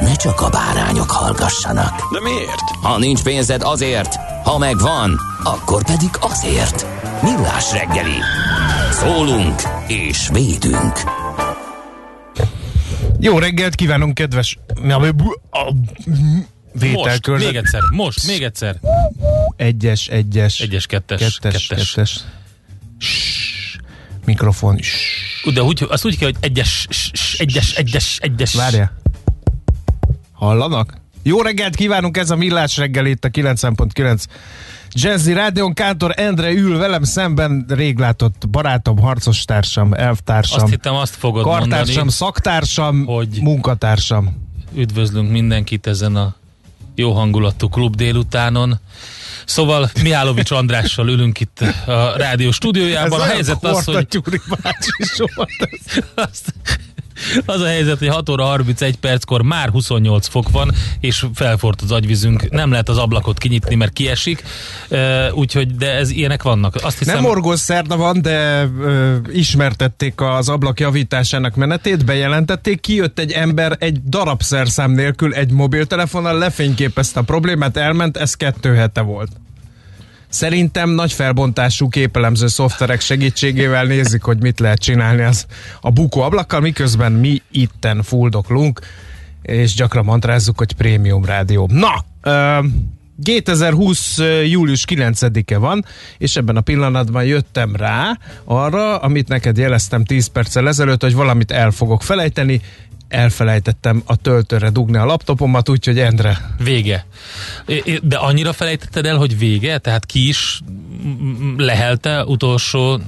ne csak a bárányok hallgassanak. De miért? Ha nincs pénzed azért, ha megvan, akkor pedig azért. Millás reggeli. Szólunk és védünk. Jó reggelt kívánunk, kedves Most, még egyszer, most, még egyszer. Egyes, egyes. Egyes, kettes, kettes. kettes. kettes. Ssss. Mikrofon. Ssss. De úgy, azt úgy kell, hogy egyes, ss, egyes, egyes, egyes. Várja. Hallanak? Jó reggelt kívánunk, ez a Millás reggel itt a 90.9 Jazzy Rádion Kántor Endre ül velem szemben rég látott barátom, harcostársam, elvtársam. Azt hittem, azt fogod kartársam, mondani, szaktársam, hogy munkatársam. Üdvözlünk mindenkit ezen a jó hangulatú klub délutánon. Szóval Mihálovics Andrással ülünk itt a rádió stúdiójában. Ez a helyzet az, hogy... Azt, az a helyzet, hogy 6 óra 31 perckor már 28 fok van, és felfort az agyvizünk. Nem lehet az ablakot kinyitni, mert kiesik. Úgyhogy, de ez ilyenek vannak. Azt hiszem, Nem orgos szerda van, de ö, ismertették az ablak javításának menetét, bejelentették, kijött egy ember egy darab szerszám nélkül egy mobiltelefonnal, lefényképezte a problémát, elment, ez kettő hete volt. Szerintem nagy felbontású képelemző szoftverek segítségével nézik, hogy mit lehet csinálni az a bukó ablakkal, miközben mi itten fuldoklunk, és gyakran mantrázzuk, hogy prémium rádió. Na, ö, 2020. július 9-e van, és ebben a pillanatban jöttem rá arra, amit neked jeleztem 10 perccel ezelőtt, hogy valamit el fogok felejteni, elfelejtettem a töltőre dugni a laptopomat, úgyhogy Endre. Vége. De annyira felejtetted el, hogy vége? Tehát ki is lehelte utolsó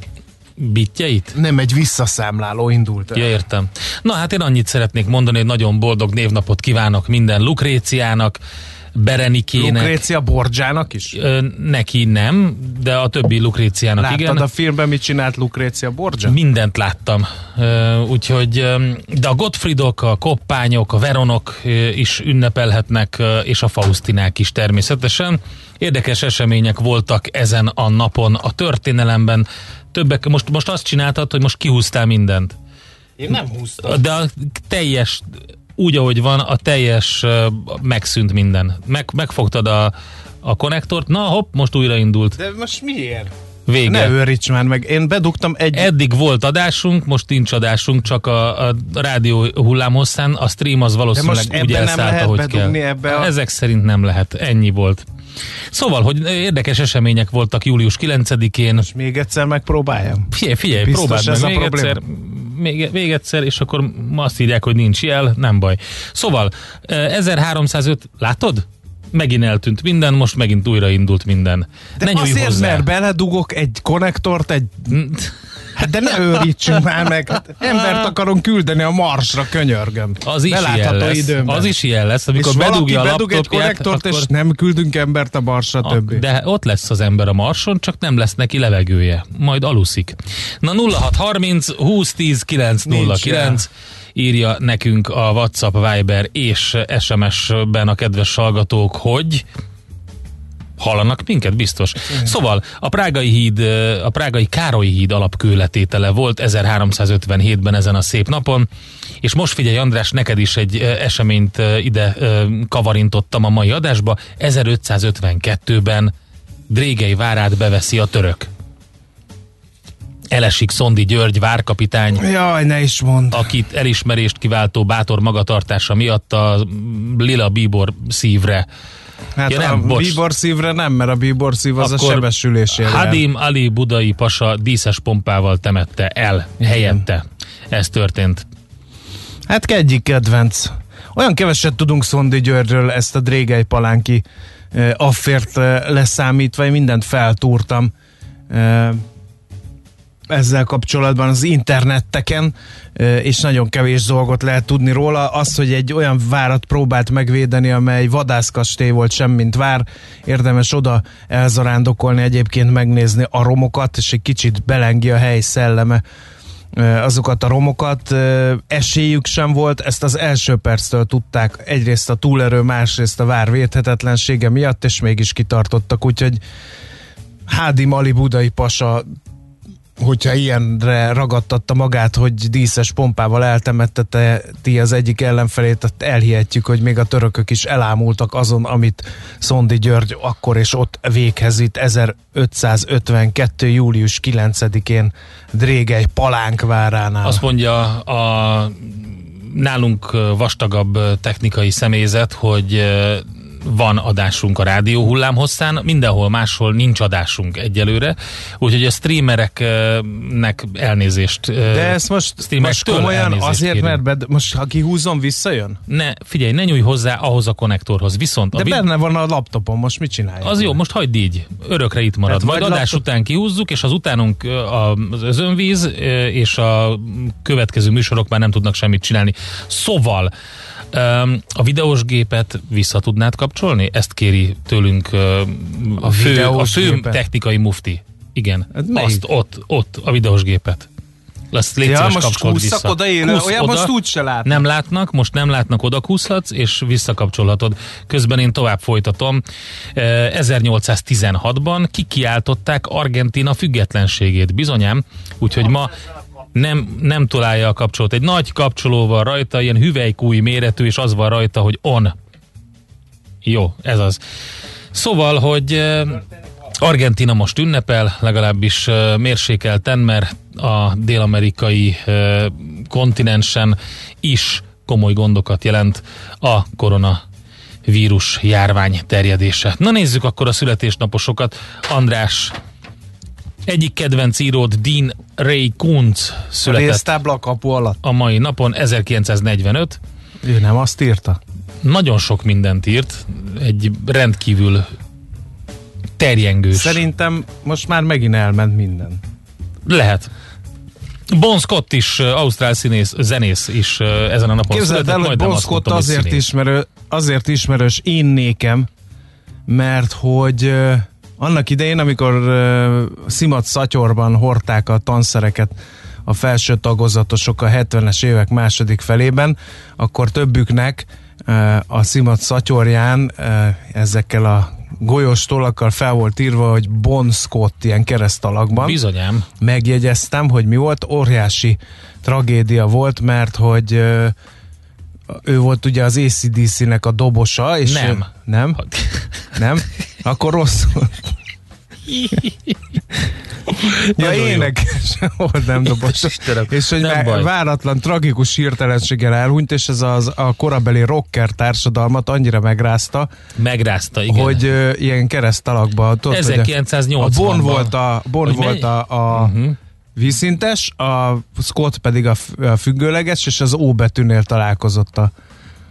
bitjeit? Nem egy visszaszámláló indult el. Ja, értem. Na hát én annyit szeretnék mondani, hogy nagyon boldog névnapot kívánok minden Lukréciának, Berenikének. Lukrécia Bordzsának is? Ö, neki nem, de a többi Lukréciának Láttad igen. a filmben mit csinált Lukrécia Bordzsa? Mindent láttam. Ö, úgyhogy, de a Gottfriedok, a Koppányok, a Veronok is ünnepelhetnek, és a Faustinák is természetesen. Érdekes események voltak ezen a napon a történelemben. Többek, most, most azt csináltad, hogy most kihúztál mindent. Én nem húztam. De a teljes úgy, ahogy van, a teljes megszűnt minden. Meg, megfogtad a, a konnektort, na hopp, most újraindult. De most miért? Vége. Ne őríts már meg, én bedugtam egy... Eddig volt adásunk, most nincs adásunk, csak a, a rádió hullámhosszán, a stream az valószínűleg De most úgy elszállt, ahogy kell. ebbe a- Ezek szerint nem lehet, ennyi volt. Szóval, hogy érdekes események voltak július 9-én. Most még egyszer megpróbáljam. Figyelj, figyelj, Biztos próbáld ez meg a még probléma? egyszer, még, még egyszer, és akkor ma azt írják, hogy nincs jel, nem baj. Szóval, eh, 1305, látod? Megint eltűnt minden, most megint újraindult minden. De ne azért, hozzá. mert beledugok egy konnektort, egy... Hát de ne őrítsünk már meg. Hát embert akarunk küldeni a Marsra, könyörgöm. Az is ilyen lesz. időmben. Az is ilyen lesz, amikor és bedugja a bedug egy konnektort, akkor... és nem küldünk embert a Marsra A, többé. de ott lesz az ember a marson, csak nem lesz neki levegője. Majd aluszik. Na 0630 2010 909 írja nekünk a WhatsApp, Viber és SMS-ben a kedves hallgatók, hogy Hallanak minket? Biztos. Szóval a Prágai híd, a Prágai Károlyi híd alapkőletétele volt 1357-ben ezen a szép napon, és most figyelj András, neked is egy eseményt ide kavarintottam a mai adásba. 1552-ben Drégei várát beveszi a török. elesik Szondi György várkapitány, Jaj, ne is mondd. akit elismerést kiváltó bátor magatartása miatt a lila bíbor szívre. Hát Ja, nem, a bocs. bíbor szívre nem, mert a bíbor szív az a sebesülésére. Hadim Ali budai pasa díszes pompával temette el helyette. Ez történt. Hát egyik kedvenc. Olyan keveset tudunk Szondi Györgyről ezt a Drégely Palánki uh, affért uh, leszámítva, én mindent feltúrtam uh, ezzel kapcsolatban az interneteken, uh, és nagyon kevés dolgot lehet tudni róla. Az, hogy egy olyan várat próbált megvédeni, amely vadászkastély volt, semmint vár, érdemes oda elzarándokolni, egyébként megnézni a romokat, és egy kicsit belengi a hely szelleme azokat a romokat. Esélyük sem volt, ezt az első perctől tudták egyrészt a túlerő, másrészt a vár védhetetlensége miatt, és mégis kitartottak, úgyhogy Hádi Mali Budai Pasa hogyha ilyenre ragadtatta magát, hogy díszes pompával eltemetteti az egyik ellenfelét, ott elhihetjük, hogy még a törökök is elámultak azon, amit Szondi György akkor és ott véghez itt 1552. július 9-én Drégely Palánkváránál. Azt mondja a nálunk vastagabb technikai személyzet, hogy van adásunk a rádió hullámhosszán, mindenhol máshol nincs adásunk egyelőre, úgyhogy a streamereknek elnézést. De ezt most, most komolyan azért, kérünk. mert bed, most ha kihúzom, visszajön? Ne, figyelj, ne nyújj hozzá ahhoz a konnektorhoz, viszont... De a benne van a laptopon, most mit csinálja? Az jó, most hagyd így, örökre itt marad. Tehát Majd adás laptop- után kihúzzuk, és az utánunk az özönvíz és a következő műsorok már nem tudnak semmit csinálni. Szóval, a videós gépet vissza tudnád kapcsolni? Ezt kéri tőlünk a, A fő, a videós fő technikai mufti. Igen, melyik? azt ott, ott a videós gépet. Lesz, légy Ja, most vissza. oda élő, Kúsz olyan oda. most úgy se látnak. Nem látnak, most nem látnak, oda kúszhatsz, és visszakapcsolhatod. Közben én tovább folytatom. Eh, 1816-ban kikiáltották Argentina függetlenségét, bizonyám, úgyhogy ma nem, nem találja a kapcsolót. Egy nagy kapcsolóval rajta, ilyen hüvelykúj méretű, és az van rajta, hogy on. Jó, ez az. Szóval, hogy eh, Argentina most ünnepel, legalábbis uh, mérsékelten, mert a dél-amerikai uh, kontinensen is komoly gondokat jelent a koronavírus járvány terjedése. Na nézzük akkor a születésnaposokat. András, egyik kedvenc íród Dean Ray Kuntz született Résztábla a kapu alatt. a mai napon, 1945. Ő nem azt írta? Nagyon sok mindent írt, egy rendkívül terjengős. Szerintem most már megint elment minden. Lehet. Bon Scott is, ausztrál színész, zenész is ezen a napon Képzeld született, el, hogy Bon Scott mondtam, azért, ismerő, azért ismerős én nékem, mert hogy annak idején, amikor uh, Szimat Szatyorban hordták a tanszereket a felső tagozatosok a 70-es évek második felében, akkor többüknek uh, a Szimat Szatyorján uh, ezekkel a golyós tollakkal fel volt írva, hogy Bon Scott ilyen keresztalakban Bizonyám. megjegyeztem, hogy mi volt, óriási tragédia volt, mert hogy ő volt ugye az ACDC-nek a dobosa, és Nem. ő- nem? Nem? Akkor rosszul. Ja, énekes volt, nem dobos. És hogy nem baj. váratlan, tragikus hirtelenséggel elhunyt, és ez az, a korabeli rocker társadalmat annyira megrázta, Megrázta, igen. hogy ö, ilyen keresztalakba. Tudod, hogy a- 1980-ban. A Bon volt a, bon Hogy volt a, a Mhm. vízszintes, a Scott pedig a függőleges, és az O betűnél találkozott a,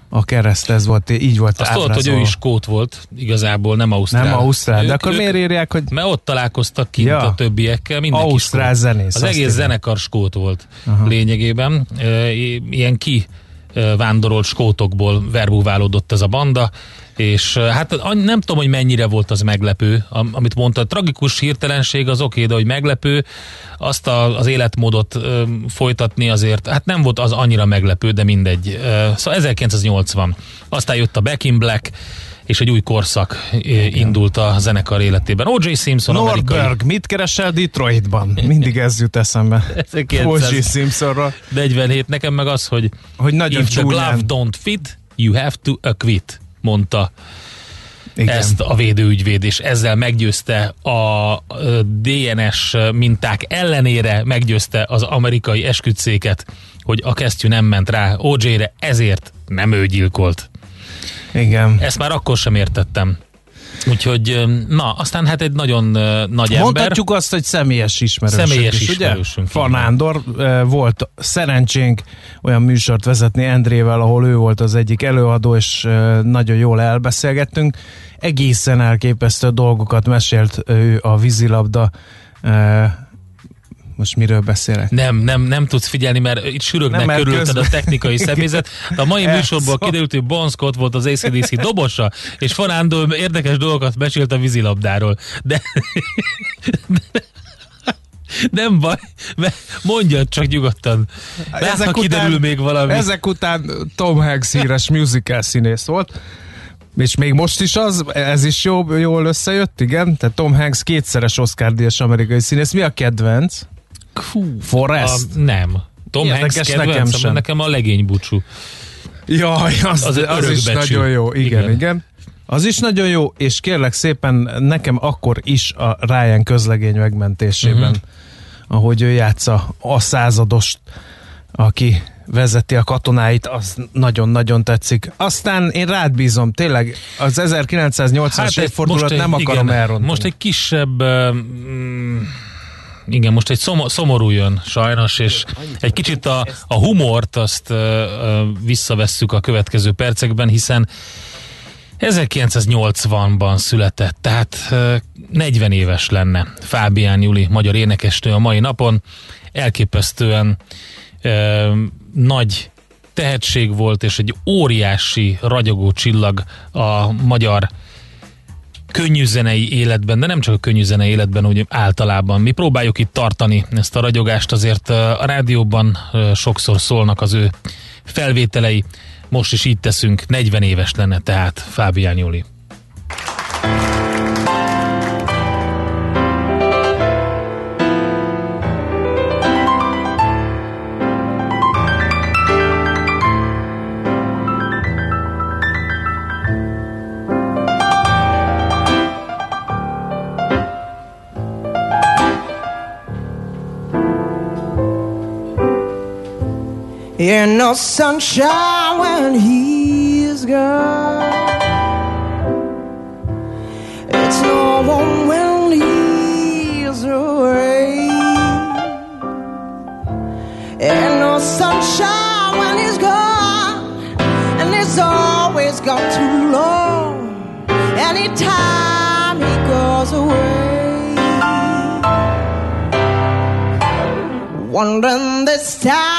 a kereszt, ez volt, így volt Azt tudod, hogy ő is skót volt, igazából nem ausztrál. Nem Ausztrál, de akkor ők- miért írják, hogy Mert ott találkoztak kint Ja. a többiekkel, mindenki Ausztrál skót. zenész, Az egész írják. zenekar skót volt Aha. lényegében. Ilyen ki vándorolt skótokból verbúválódott ez a banda, és hát nem tudom, hogy mennyire volt az meglepő, am- amit mondta, tragikus hirtelenség az oké, de hogy meglepő, azt a, az életmódot ö, folytatni azért, hát nem volt az annyira meglepő, de mindegy. Ö, Szóval 1980. Aztán jött a Back in Black, és egy új korszak ö, indult a zenekar életében. O.J. Simpson, amerikai Nordberg, mit keresel Detroitban? Mindig ez jut eszembe. 1900. O.J. Simpsonról, 47, nekem meg az, hogy hogy nagyon if the glove csúnyán. don't fit, you have to acquit, mondta. Igen. ezt a védőügyvéd, és ezzel meggyőzte a DNS minták ellenére, meggyőzte az amerikai esküdszéket, hogy a kesztyű nem ment rá OJ-re, ezért nem ő gyilkolt. Igen. Ezt már akkor sem értettem. Úgyhogy, na, aztán hát egy nagyon ö, nagy ember. Mondhatjuk azt, hogy személyes ismerősünk Személyes is, ismerősünk, ugye? Fanándor eh, volt szerencsénk olyan műsort vezetni Endrével, ahol ő volt az egyik előadó, és eh, nagyon jól elbeszélgettünk. Egészen elképesztő dolgokat mesélt ő a vízilabda most miről beszélek? Nem, nem, nem tudsz figyelni, mert itt sürögnek Nem, körülötted közben- a technikai személyzet. De a mai műsorból kiderült, hogy Bon Scott volt az ACDC dobosa, és Fanándor érdekes dolgokat mesélt a vízilabdáról. De, de nem baj, mert mondjad csak nyugodtan. Lát, ha kiderül még valami. Ezek után Tom Hanks híres musical színész volt. És még most is az, ez is jó, jól összejött, igen. Tehát Tom Hanks kétszeres Oscar-díjas amerikai színész. Mi a kedvenc? Fú, Forrest? A, nem. Tom Érdekes, Hanks nekem kedvencem, sem. nekem a legény búcsú. Jaj, az, Az az, egy is örökbecsű. nagyon jó. Igen, Igen. igen. Az is nagyon jó, és kérlek szépen nekem akkor is a Ryan közlegény megmentésében, uh-huh. ahogy ő játsza a századost, aki vezeti a katonáit, az nagyon-nagyon tetszik. Aztán én rád bízom, tényleg az 1980-as hát egy- évfordulat egy- nem akarom igen, elrontani. Most egy kisebb... mm, igen, most egy szomo- szomorú jön sajnos, és egy kicsit a, a humort azt uh, uh, visszavesszük a következő percekben, hiszen 1980-ban született, tehát uh, 40 éves lenne Fábián Juli, magyar énekesnő a mai napon. Elképesztően uh, nagy tehetség volt, és egy óriási ragyogó csillag a magyar könnyűzenei életben, de nem csak a könnyűzenei életben, úgy általában. Mi próbáljuk itt tartani ezt a ragyogást, azért a rádióban sokszor szólnak az ő felvételei, most is így teszünk, 40 éves lenne tehát Fábián Júli. Ain't no sunshine when he's gone. It's no warm when he's away. Ain't no sunshine when he's gone, and it's always gone too long. Anytime he goes away. Wondering this time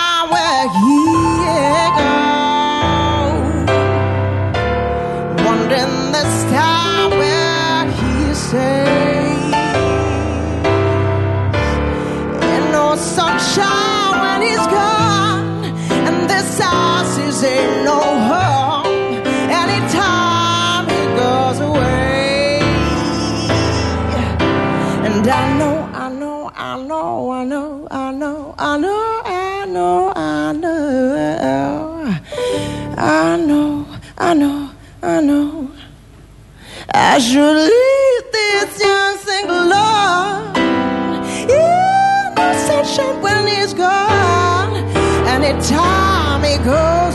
I should leave this young single alone. Yeah, no sunshine when he's gone. Anytime he goes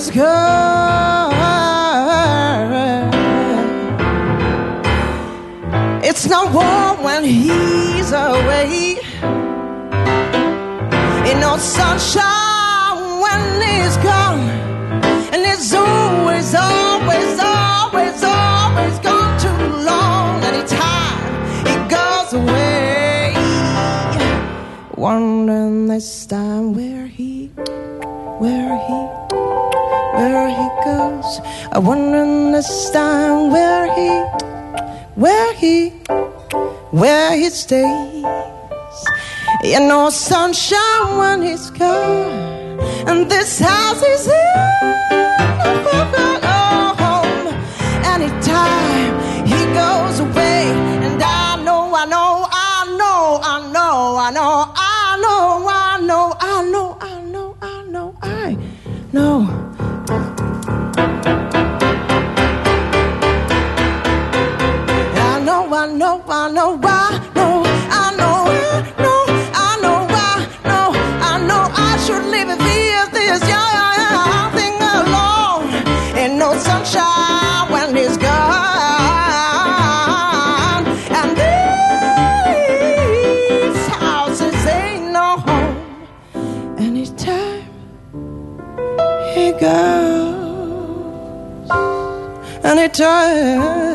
is gone. It's not warm when he's away. Ain't no sunshine when he's gone. And it's always, always, always, always gone too long. Anytime he goes away. Wondering this time where he, where he, where he goes. I wondering this time where he, where he, where he stays. You know, sunshine when he's gone, and this house is in I know why, no, I know why, no, I know why, no, I know I should live with this, this, yeah, yeah, yeah. I think alone in no sunshine when he's gone. And these houses ain't no home. Anytime he goes, anytime.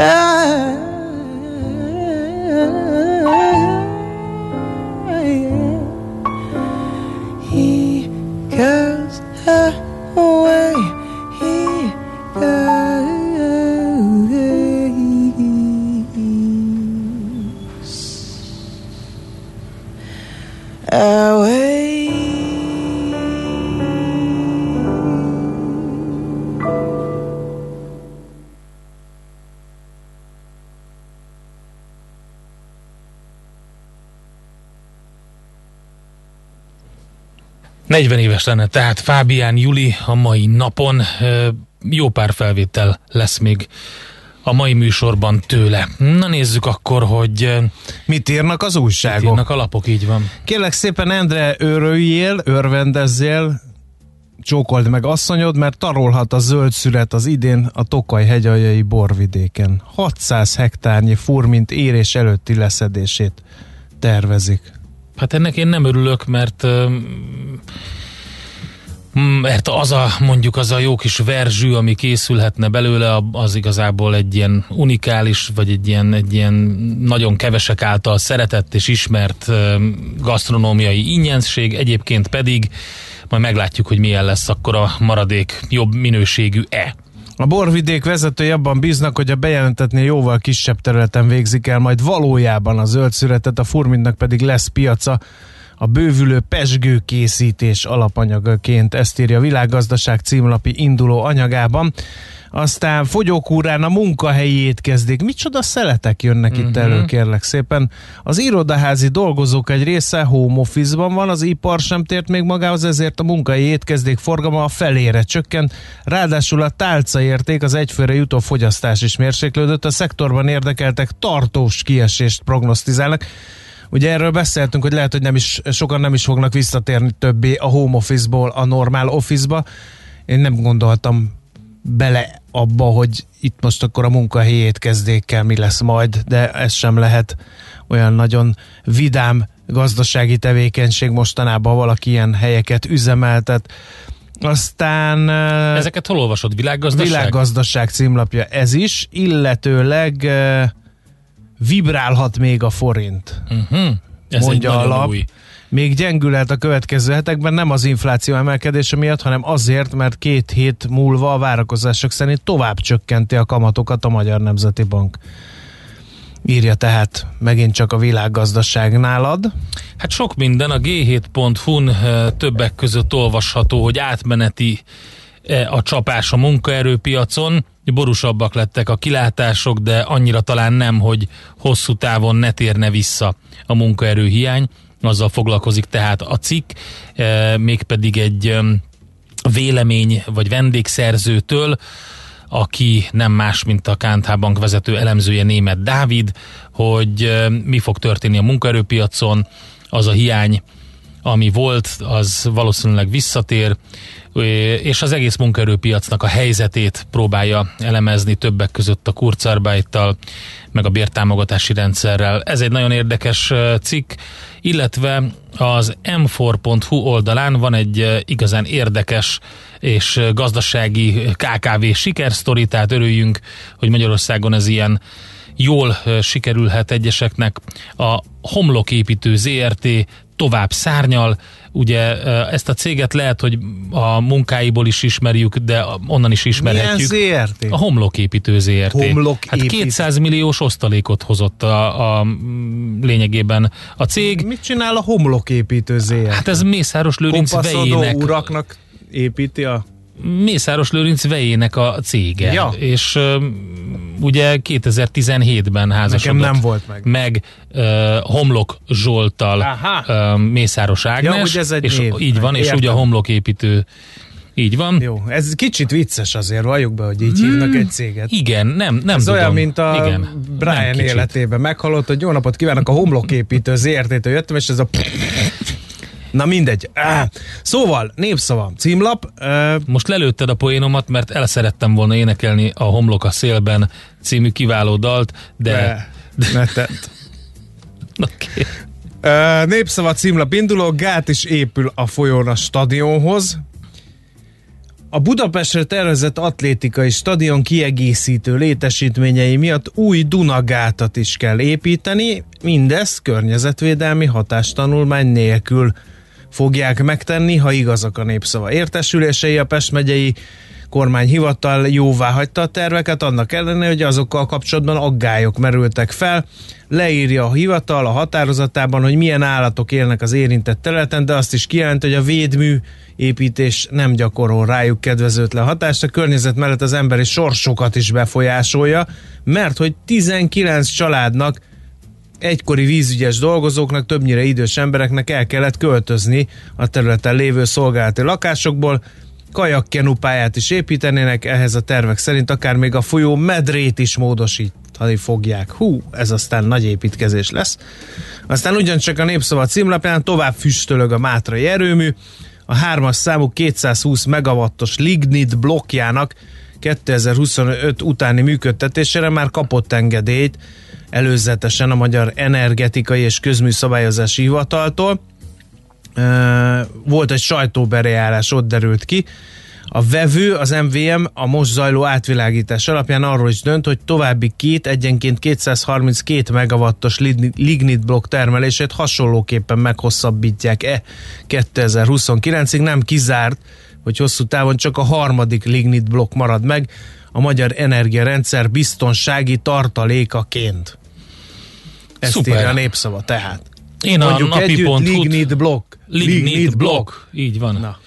Uh, 40 éves lenne, tehát Fábián Juli a mai napon. Jó pár felvétel lesz még a mai műsorban tőle. Na nézzük akkor, hogy Mit írnak az mit újságok? írnak a lapok, így van. Kérlek szépen, Endre, örüljél, örvendezzél, csókold meg asszonyod, mert tarolhat a zöld szület az idén a Tokaj hegyaljai borvidéken. 600 hektárnyi furmint érés előtti leszedését tervezik. Hát ennek én nem örülök, mert ö, mert az a, mondjuk az a jó kis verzsű, ami készülhetne belőle, az igazából egy ilyen unikális, vagy egy ilyen, egy ilyen nagyon kevesek által szeretett és ismert gasztronómiai ingyenszség, egyébként pedig majd meglátjuk, hogy milyen lesz akkor a maradék jobb minőségű-e. A borvidék vezetői abban bíznak, hogy a bejelentetnél jóval kisebb területen végzik el majd valójában a zöld szüretet, a furmintnak pedig lesz piaca a bővülő pesgő készítés alapanyagaként. Ezt írja a Világgazdaság címlapi induló anyagában. Aztán fogyókúrán a munkahelyi étkezdék. Micsoda szeletek jönnek uh-huh. itt elő, kérlek szépen. Az irodaházi dolgozók egy része home office-ban van, az ipar sem tért még magához, ezért a munkahelyi étkezdék forgalma a felére csökkent. Ráadásul a tálcaérték, az egyfőre jutó fogyasztás is mérséklődött. A szektorban érdekeltek tartós kiesést prognosztizálnak. Ugye erről beszéltünk, hogy lehet, hogy nem is, sokan nem is fognak visszatérni többé a home office-ból a normál office-ba. Én nem gondoltam bele abba, hogy itt most akkor a munkahelyi étkezdékkel mi lesz majd, de ez sem lehet olyan nagyon vidám gazdasági tevékenység mostanában, valaki ilyen helyeket üzemeltet. Aztán Ezeket hol olvasod? Világgazdaság? Világgazdaság címlapja ez is, illetőleg vibrálhat még a forint. Uh-huh. Ez Mondja egy a lap. új. Még gyengülhet a következő hetekben, nem az infláció emelkedése miatt, hanem azért, mert két hét múlva a várakozások szerint tovább csökkenti a kamatokat a Magyar Nemzeti Bank. Írja tehát megint csak a világgazdaság nálad. Hát sok minden, a g7.hu-n eh, többek között olvasható, hogy átmeneti eh, a csapás a munkaerőpiacon, borúsabbak lettek a kilátások, de annyira talán nem, hogy hosszú távon ne térne vissza a munkaerőhiány. Azzal foglalkozik tehát a cikk, eh, mégpedig egy em, vélemény vagy vendégszerzőtől, aki nem más, mint a KNH Bank vezető elemzője német Dávid, hogy mi fog történni a munkaerőpiacon, az a hiány, ami volt, az valószínűleg visszatér, és az egész munkaerőpiacnak a helyzetét próbálja elemezni többek között a Kurzarbeittal, meg a bértámogatási rendszerrel. Ez egy nagyon érdekes cikk, illetve az m4.hu oldalán van egy igazán érdekes és gazdasági KKV sikersztori, tehát örüljünk, hogy Magyarországon ez ilyen jól sikerülhet egyeseknek. A homloképítő ZRT tovább szárnyal, ugye ezt a céget lehet, hogy a munkáiból is ismerjük, de onnan is ismerhetjük. Milyen ZRT? A homloképítő ZRT. Homloképítő. Hát 200 milliós osztalékot hozott a, a lényegében a cég. Mit csinál a homloképítő ZRT? Hát ez Mészáros Lőrinc vejének uraknak építi a... Mészáros Lőrinc vejének a cége. Ja. És ugye 2017-ben házasodott Nekem nem volt meg. meg uh, Homlok Zsoltal Aha. uh, Mészáros Ágnes. Ja, ez egy és név. így van, és Értem. ugye a homloképítő így van. Jó, ez kicsit vicces azért, valljuk be, hogy így hívnak egy céget. Igen, nem, nem Ez tudom. olyan, mint a Igen, Brian életében. Meghallott, hogy jó napot kívánok, a homloképítő ZRT-től jöttem, és ez a... Na mindegy. Szóval, népszava, címlap. Most lelőtted a poénomat, mert el szerettem volna énekelni a Homlok a szélben című kiváló dalt, de... De, ne tedd. Oké. Ö, Népszava címlap induló, gát is épül a folyón a stadionhoz. A Budapestre tervezett atlétikai stadion kiegészítő létesítményei miatt új Dunagátat is kell építeni, mindez környezetvédelmi hatástanulmány nélkül fogják megtenni, ha igazak a népszava értesülései. A Pest megyei kormányhivatal jóvá hagyta a terveket, annak ellenére, hogy azokkal kapcsolatban aggályok merültek fel. Leírja a hivatal a határozatában, hogy milyen állatok élnek az érintett területen, de azt is kijelenti, hogy a védmű építés nem gyakorol rájuk kedvezőtlen hatást. A környezet mellett az emberi sorsokat is befolyásolja, mert hogy 19 családnak egykori vízügyes dolgozóknak, többnyire idős embereknek el kellett költözni a területen lévő szolgálati lakásokból, kajakkenupáját is építenének, ehhez a tervek szerint akár még a folyó medrét is módosítani fogják. Hú, ez aztán nagy építkezés lesz. Aztán ugyancsak a Népszava címlapján tovább füstölög a Mátrai erőmű, a hármas számú 220 megawattos lignit blokkjának 2025 utáni működtetésére már kapott engedélyt előzetesen a Magyar Energetikai és Közműszabályozási Hivataltól. Volt egy sajtóberejárás, ott derült ki. A vevő, az MVM a most zajló átvilágítás alapján arról is dönt, hogy további két, egyenként 232 megawattos ligni- lignit blokk termelését hasonlóképpen meghosszabbítják-e 2029-ig. Nem kizárt, hogy hosszú távon csak a harmadik lignit blokk marad meg a magyar energiarendszer biztonsági tartalékaként. Ezt Szuper. írja a népszava tehát. Én a Mondjuk együtt napi.hu-t lignit blokk. Lignit blokk. Így van. Na.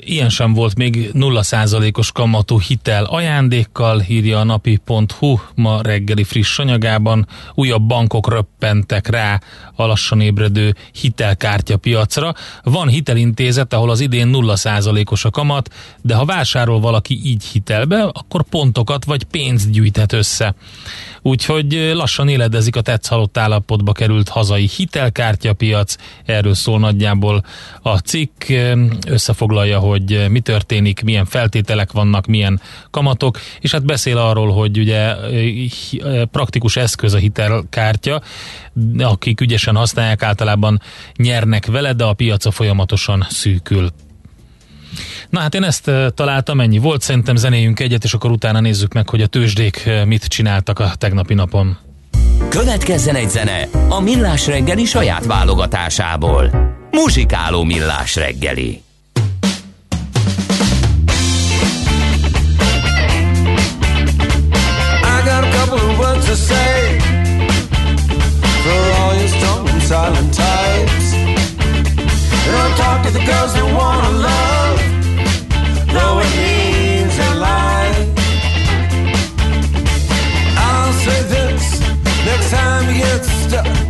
Ilyen sem volt még 0%-os kamatú hitel ajándékkal, írja a napi.hu ma reggeli friss anyagában. Újabb bankok röppentek rá a lassan ébredő hitelkártya piacra. Van hitelintézet, ahol az idén 0%-os a kamat, de ha vásárol valaki így hitelbe, akkor pontokat vagy pénzt gyűjthet össze. Úgyhogy lassan éledezik a tetsz halott állapotba került hazai hitelkártyapiac. Erről szól nagyjából a cikk. Összefoglalja, hogy mi történik, milyen feltételek vannak, milyen kamatok, és hát beszél arról, hogy ugye praktikus eszköz a hitelkártya, akik ügyesen használják, általában nyernek vele, de a piaca folyamatosan szűkül. Na hát én ezt eh, találtam, ennyi volt, szerintem zenéjünk egyet, és akkor utána nézzük meg, hogy a tőzsdék eh, mit csináltak a tegnapi napon. Következzen egy zene a Millás reggeli saját válogatásából. Muzsikáló Millás reggeli. Girls that wanna love, though it means a lie. I'll say this next time you get stuck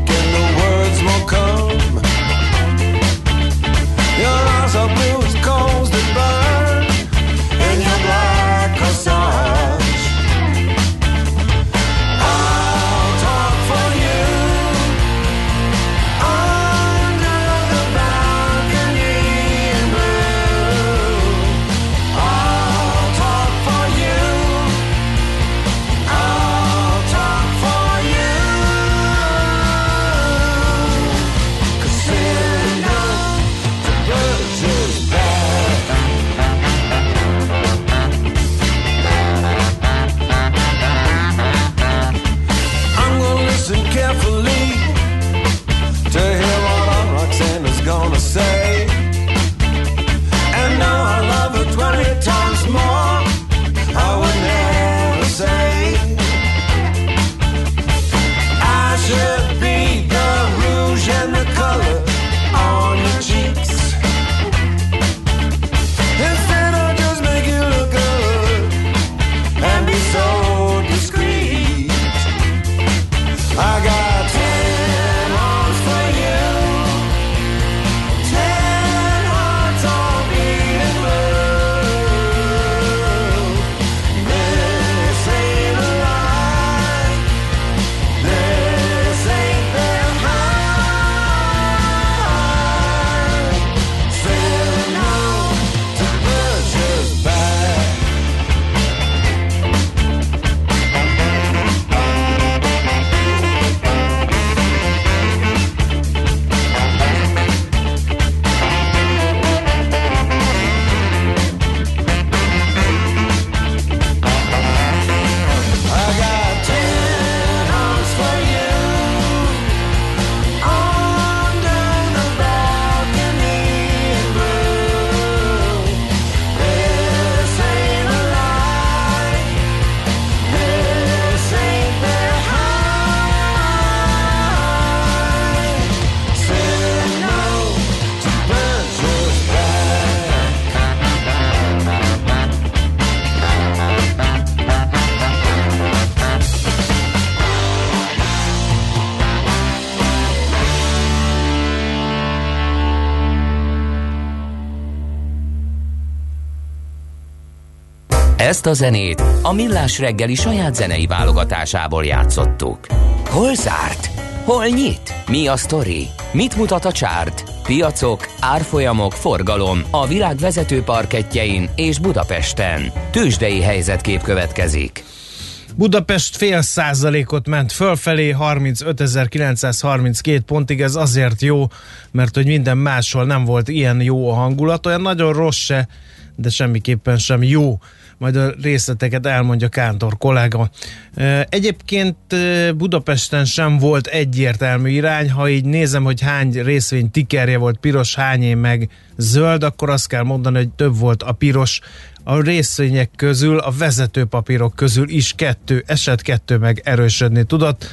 Ezt a zenét a Millás reggeli saját zenei válogatásából játszottuk. Hol zárt? Hol nyit? Mi a sztori? Mit mutat a csárt? Piacok, árfolyamok, forgalom a világ vezető parketjein és Budapesten. Tősdei helyzetkép következik. Budapest fél százalékot ment fölfelé, 35.932 pontig, ez azért jó, mert hogy minden máshol nem volt ilyen jó a hangulat, olyan nagyon rossz se, de semmiképpen sem jó majd a részleteket elmondja Kántor kollega. Egyébként Budapesten sem volt egyértelmű irány, ha így nézem, hogy hány részvény tikerje volt piros, hányé meg zöld, akkor azt kell mondani, hogy több volt a piros, a részvények közül, a vezetőpapírok közül is kettő, eset kettő meg erősödni tudott.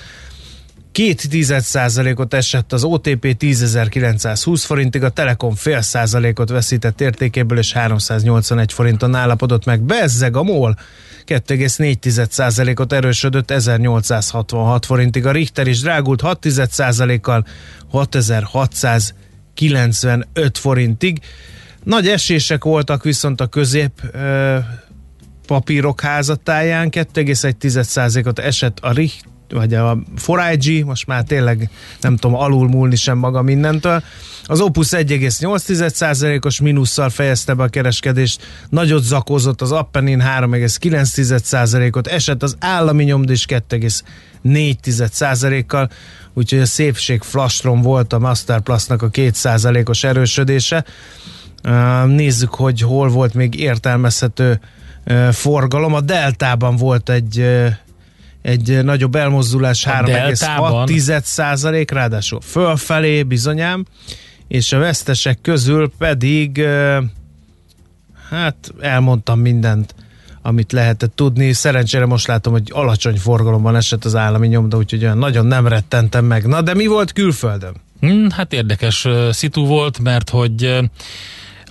Két tized százalékot esett az OTP 10.920 forintig, a Telekom fél százalékot veszített értékéből, és 381 forinton állapodott meg. Bezzeg a MOL 2,4 százalékot erősödött 1866 forintig. A Richter is drágult 6 százalékkal 6695 forintig. Nagy esések voltak viszont a közép papírok házatáján, 2,1%-ot esett a Richter vagy a 4 most már tényleg nem tudom alul múlni sem maga mindentől. Az Opus 1,8%-os mínusszal fejezte be a kereskedést, nagyot zakózott az Appenin 3,9%-ot, esett az állami nyomd is 2,4%-kal, úgyhogy a szépség flastrom volt a Masterplusnak a 2%-os erősödése. Nézzük, hogy hol volt még értelmezhető forgalom. A Deltában volt egy egy nagyobb elmozdulás 3,6 százalék, ráadásul fölfelé bizonyám, és a vesztesek közül pedig hát elmondtam mindent, amit lehetett tudni. Szerencsére most látom, hogy alacsony forgalomban esett az állami nyomda, úgyhogy olyan nagyon nem rettentem meg. Na, de mi volt külföldön? Hmm, hát érdekes uh, szitu volt, mert hogy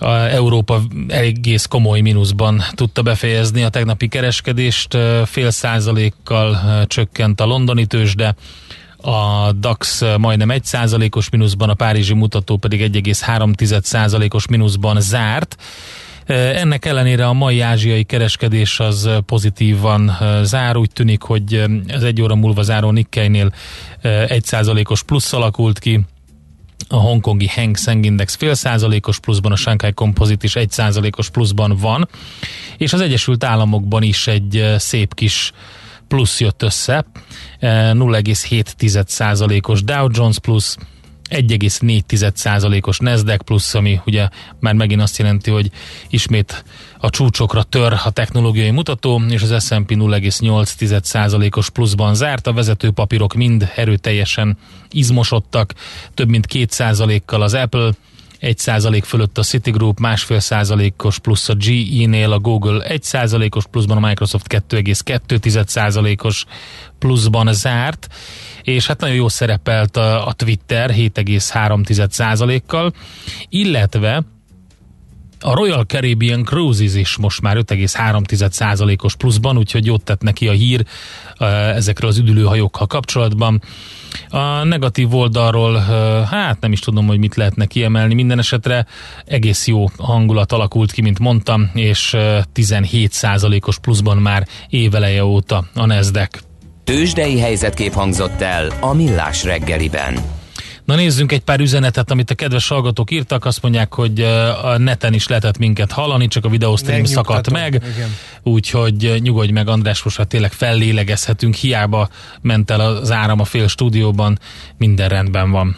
a Európa egész komoly mínuszban tudta befejezni a tegnapi kereskedést, fél százalékkal csökkent a londoni tőzsde, a DAX majdnem 1 százalékos mínuszban, a párizsi mutató pedig 1,3 százalékos mínuszban zárt. Ennek ellenére a mai ázsiai kereskedés az pozitívan zár, úgy tűnik, hogy az egy óra múlva záró Nikkeinél 1 százalékos plusz alakult ki, a hongkongi Hang Seng Index fél százalékos pluszban, a Shanghai Composite is egy százalékos pluszban van, és az Egyesült Államokban is egy szép kis plusz jött össze, 0,7 százalékos Dow Jones plusz, 1,4%-os Nasdaq plusz, ami ugye már megint azt jelenti, hogy ismét a csúcsokra tör a technológiai mutató, és az S&P 0,8%-os pluszban zárt, a vezető papírok mind erőteljesen izmosodtak, több mint 2%-kal az Apple, 1 százalék fölött a Citigroup, másfél százalékos plusz a GE-nél, a Google 1 százalékos pluszban, a Microsoft 2,2 százalékos pluszban zárt, és hát nagyon jó szerepelt a, a Twitter 7,3%-kal, illetve a Royal Caribbean Cruises is most már 5,3%-os pluszban, úgyhogy jót tett neki a hír ezekről az üdülőhajókkal kapcsolatban. A negatív oldalról, hát nem is tudom, hogy mit lehetne kiemelni. Minden esetre egész jó hangulat alakult ki, mint mondtam, és 17%-os pluszban már éveleje óta a Nasdaq. Tőzsdei helyzetkép hangzott el a Millás reggeliben. Na nézzünk egy pár üzenetet, amit a kedves hallgatók írtak. Azt mondják, hogy a neten is lehetett minket hallani, csak a videóstream szakadt meg. Úgyhogy nyugodj meg, András, most már tényleg fellélegezhetünk. Hiába ment el az áram a fél stúdióban, minden rendben van.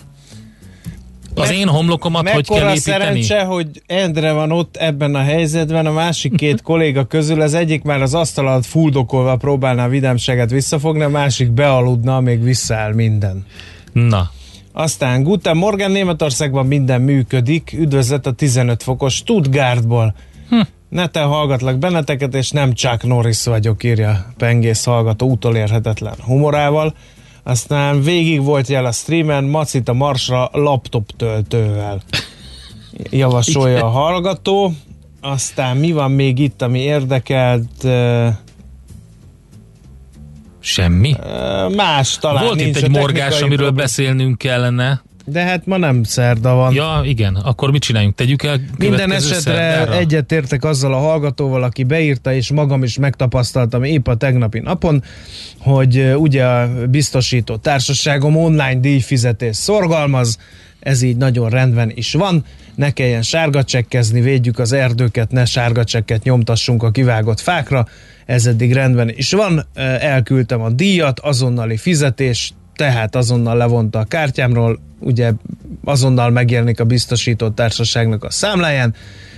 Az én homlokomat hogy kell építeni? szerencse, hogy Endre van ott ebben a helyzetben, a másik két kolléga közül az egyik már az asztal alatt fuldokolva próbálná a vidámságet visszafogni, a másik bealudna, még visszaáll minden. Na, aztán Guten Morgan Németországban minden működik, üdvözlet a 15 fokos Stuttgartból. Hm. Neten hallgatlak benneteket, és nem csak Norris vagyok, írja pengész hallgató utolérhetetlen humorával. Aztán végig volt jel a streamen, Macit a Marsra laptop töltővel. Javasolja a hallgató. Aztán mi van még itt, ami érdekelt? Semmi? Más talán Volt itt egy morgás, amiről beszélnünk kellene. De hát ma nem szerda van. Ja, igen, akkor mit csináljunk? Tegyük el Minden esetre szerdára? egyetértek azzal a hallgatóval, aki beírta, és magam is megtapasztaltam épp a tegnapi napon, hogy ugye a biztosító társaságom online díjfizetés szorgalmaz, ez így nagyon rendben is van, ne kelljen sárga csekkezni, védjük az erdőket, ne sárga csekket nyomtassunk a kivágott fákra, ez eddig rendben is van, elküldtem a díjat, azonnali fizetés, tehát azonnal levonta a kártyámról, ugye azonnal megjelenik a biztosító társaságnak a számláján,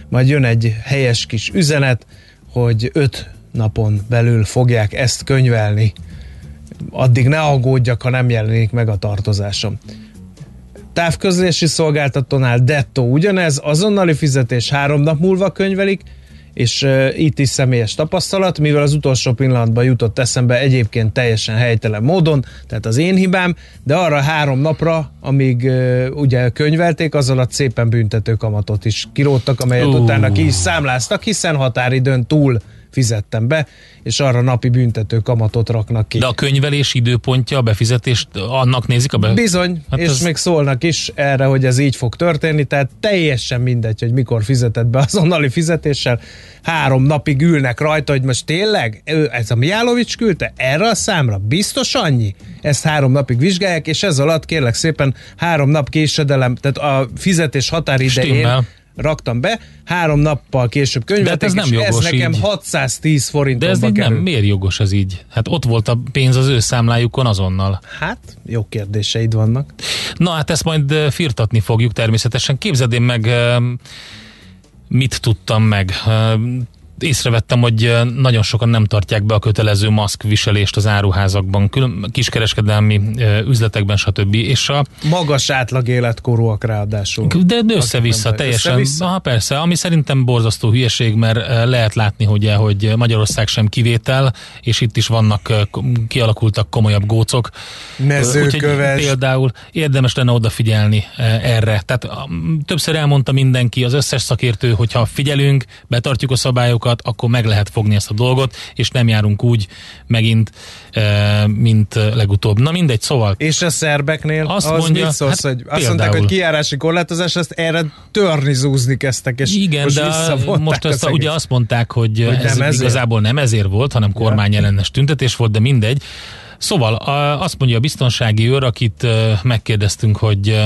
majd jön egy helyes kis üzenet, hogy öt napon belül fogják ezt könyvelni. Addig ne aggódjak, ha nem jelenik meg a tartozásom. Távközlési szolgáltatónál Detto ugyanez, azonnali fizetés három nap múlva könyvelik, és uh, itt is személyes tapasztalat, mivel az utolsó pillanatban jutott eszembe egyébként teljesen helytelen módon, tehát az én hibám, de arra három napra, amíg uh, ugye könyvelték, az alatt szépen büntető kamatot is kiróttak, amelyet Ú. utána ki is számláztak, hiszen határidőn túl fizettem be, és arra napi büntető kamatot raknak ki. De a könyvelés időpontja, a befizetést, annak nézik a be... Bizony, Hát és ez- még szólnak is erre, hogy ez így fog történni, tehát teljesen mindegy, hogy mikor fizetett be azonnali fizetéssel. Három napig ülnek rajta, hogy most tényleg, ő, ez a Mijálovics küldte erre a számra, biztos annyi? Ezt három napig vizsgálják, és ez alatt kérlek szépen három nap késedelem, tehát a fizetés határidején Stimmel. Raktam be, három nappal később könyvelték, ez nem és ez jogos nekem így. 610 De forintomba ez így nem, kerül. miért jogos ez így? Hát ott volt a pénz az ő számlájukon azonnal. Hát, jó kérdéseid vannak. Na hát ezt majd firtatni fogjuk természetesen. Képzeld én meg, mit tudtam meg. Észrevettem, hogy nagyon sokan nem tartják be a kötelező maszkviselést az áruházakban, külön, kiskereskedelmi üzletekben, stb. És a, Magas átlag életkorúak ráadásul. de össze-vissza teljesen. össze-vissza? Aha, persze, ami szerintem borzasztó hülyeség, mert eh, lehet látni, ugye, hogy Magyarország sem kivétel, és itt is vannak, eh, kialakultak komolyabb gócok. Mezőköves. Úgyhogy például érdemes lenne odafigyelni eh, erre. Tehát többször elmondta mindenki, az összes szakértő, hogyha figyelünk, betartjuk a szabályokat, akkor meg lehet fogni ezt a dolgot, és nem járunk úgy megint, eh, mint eh, legutóbb. Na mindegy, szóval És a szerbeknél Azt az mondja, mit szólsz, hát hogy azt mondták, például. hogy kijárási korlátozás, ezt erre törni, zúzni kezdtek, és Igen, most de most az ezt, ugye azt mondták, hogy, Hogy ez nem igazából nem ezért volt, hanem kormányellenes tüntetés volt, de mindegy. Szóval azt mondja a biztonsági őr, akit ö, megkérdeztünk, hogy ö,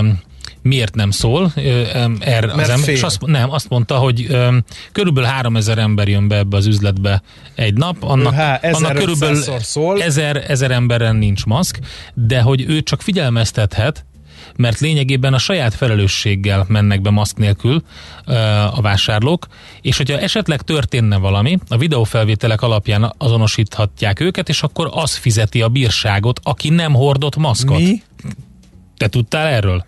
miért nem szól em, erre az Mert ember, és azt, nem, azt mondta, hogy ö, körülbelül 3000 ember jön be ebbe az üzletbe egy nap, annak, há, annak 1500-szor körülbelül szól. ezer, ezer emberen nincs maszk, de hogy ő csak figyelmeztethet, mert lényegében a saját felelősséggel mennek be maszk nélkül a vásárlók, és hogyha esetleg történne valami, a videófelvételek alapján azonosíthatják őket, és akkor az fizeti a bírságot, aki nem hordott maszkot. Mi? Te tudtál erről?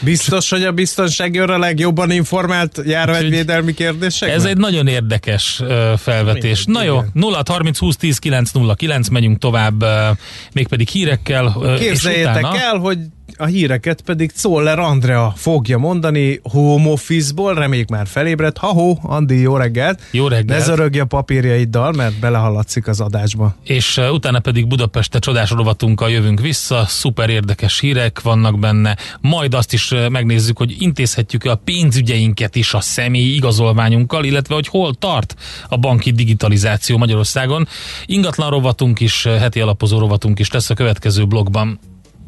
Biztos, hogy a biztonsági őr a legjobban informált járványvédelmi kérdésekben? Ez egy nagyon érdekes felvetés. Mindegy, Na jó, igen. 0 30 20 10 909, megyünk tovább, ö, mégpedig hírekkel. ö, és Képzeljétek utána, el, hogy a híreket pedig Czoller Andrea fogja mondani home office-ból, reméljük már felébredt. Ha-ho, Andi, jó reggelt! Jó reggelt. Ne zörögj a papírjaiddal, mert belehaladszik az adásba. és uh, utána pedig Budapeste csodás rovatunkkal jövünk vissza, szuper érdekes hírek vannak benne, majd azt is uh, megnézzük, hogy intézhetjük a pénzügyeinket is a személyi igazolványunkkal, illetve hogy hol tart a banki digitalizáció Magyarországon. Ingatlan rovatunk is, heti alapozó rovatunk is lesz a következő blogban.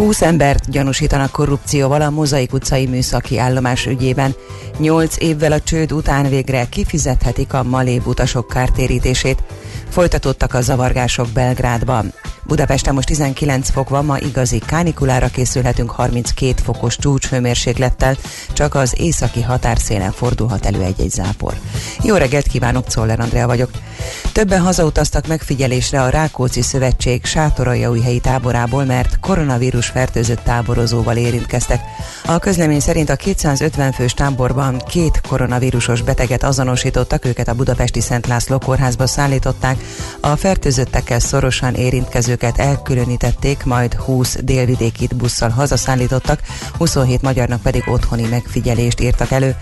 20 embert gyanúsítanak korrupcióval a Mozaik utcai műszaki állomás ügyében. 8 évvel a csőd után végre kifizethetik a malév utasok kártérítését. Folytatottak a zavargások Belgrádban. Budapesten most 19 fok van, ma igazi kánikulára készülhetünk 32 fokos csúcshőmérséklettel, csak az északi határszélen fordulhat elő egy-egy zápor. Jó reggelt kívánok, Czoller Andrea vagyok. Többen hazautaztak megfigyelésre a Rákóczi Szövetség sátoraljaújhelyi táborából, mert koronavírus fertőzött táborozóval érintkeztek. A közlemény szerint a 250 fős táborban két koronavírusos beteget azonosítottak, őket a budapesti Szent László kórházba szállították. A fertőzöttekkel szorosan érintkezőket elkülönítették, majd 20 délvidékit busszal hazaszállítottak, 27 magyarnak pedig otthoni megfigyelést írtak elő.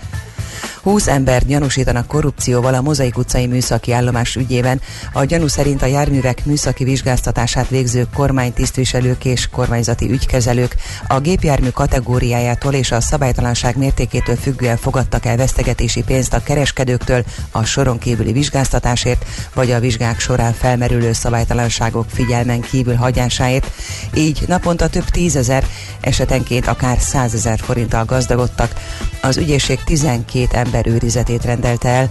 20 ember gyanúsítanak korrupcióval a Mozaik utcai műszaki állomás ügyében. A gyanú szerint a járművek műszaki vizsgáztatását végző kormánytisztviselők és kormányzati ügykezelők a gépjármű kategóriájától és a szabálytalanság mértékétől függően fogadtak el vesztegetési pénzt a kereskedőktől a soron kívüli vizsgáztatásért, vagy a vizsgák során felmerülő szabálytalanságok figyelmen kívül hagyásáért. Így naponta több tízezer, esetenként akár százezer forinttal gazdagodtak. Az ügyészség 12 ember őrizetét rendelte el.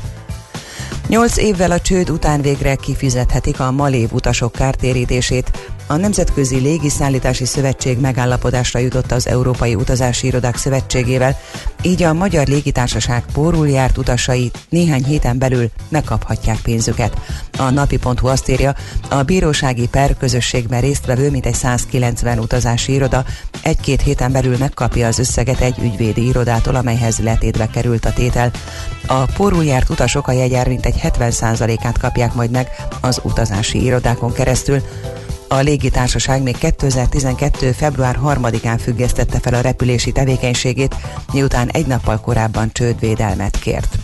Nyolc évvel a csőd után végre kifizethetik a malév utasok kártérítését. A Nemzetközi Légiszállítási Szövetség megállapodásra jutott az Európai Utazási Irodák Szövetségével, így a Magyar Légitársaság pórul járt utasai néhány héten belül megkaphatják pénzüket. A napi.hu azt írja, a bírósági per közösségben résztvevő mintegy 190 utazási iroda egy-két héten belül megkapja az összeget egy ügyvédi irodától, amelyhez letétbe került a tétel. A pórul járt utasok a jegyár mintegy 70%-át kapják majd meg az utazási irodákon keresztül. A légitársaság még 2012. február 3-án függesztette fel a repülési tevékenységét, miután egy nappal korábban csődvédelmet kért.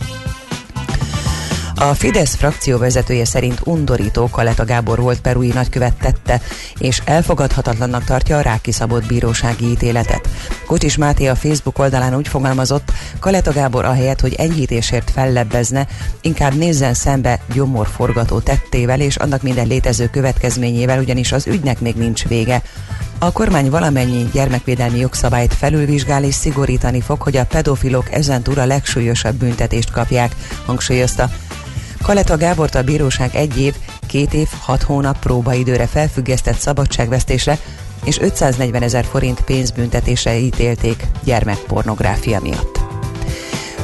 A Fidesz frakció vezetője szerint undorító Kaleta Gábor volt perui nagykövet tette, és elfogadhatatlannak tartja a rákiszabott bírósági ítéletet. Kocsis Máté a Facebook oldalán úgy fogalmazott, Kaleta Gábor ahelyett, hogy enyhítésért fellebbezne, inkább nézzen szembe gyomorforgató tettével és annak minden létező következményével, ugyanis az ügynek még nincs vége. A kormány valamennyi gyermekvédelmi jogszabályt felülvizsgál és szigorítani fog, hogy a pedofilok ezentúl a legsúlyosabb büntetést kapják, hangsúlyozta. Kaleta Gábort a bíróság egy év, két év, hat hónap próbaidőre felfüggesztett szabadságvesztésre és 540 ezer forint pénzbüntetésre ítélték gyermekpornográfia miatt.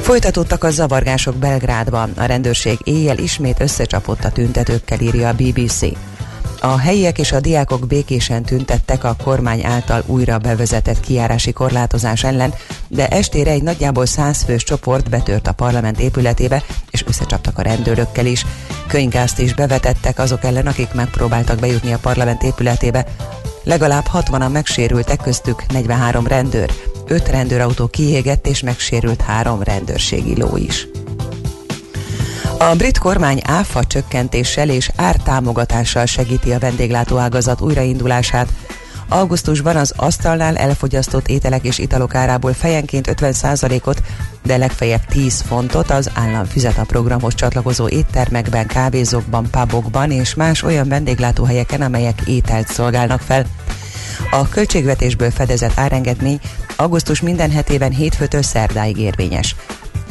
Folytatódtak a zavargások Belgrádban, a rendőrség éjjel ismét összecsapott a tüntetőkkel, írja a BBC. A helyiek és a diákok békésen tüntettek a kormány által újra bevezetett kiárási korlátozás ellen, de estére egy nagyjából száz fős csoport betört a parlament épületébe, és összecsaptak a rendőrökkel is. Könygázt is bevetettek azok ellen, akik megpróbáltak bejutni a parlament épületébe. Legalább 60-an megsérültek, köztük 43 rendőr. 5 rendőrautó kiégett és megsérült három rendőrségi ló is. A brit kormány áfa csökkentéssel és ártámogatással segíti a vendéglátóágazat újraindulását. Augusztusban az asztalnál elfogyasztott ételek és italok árából fejenként 50%-ot, de legfeljebb 10 fontot az állam fizet a programhoz csatlakozó éttermekben, kávézókban, pubokban és más olyan vendéglátóhelyeken, amelyek ételt szolgálnak fel. A költségvetésből fedezett árengedmény augusztus minden hetében hétfőtől szerdáig érvényes.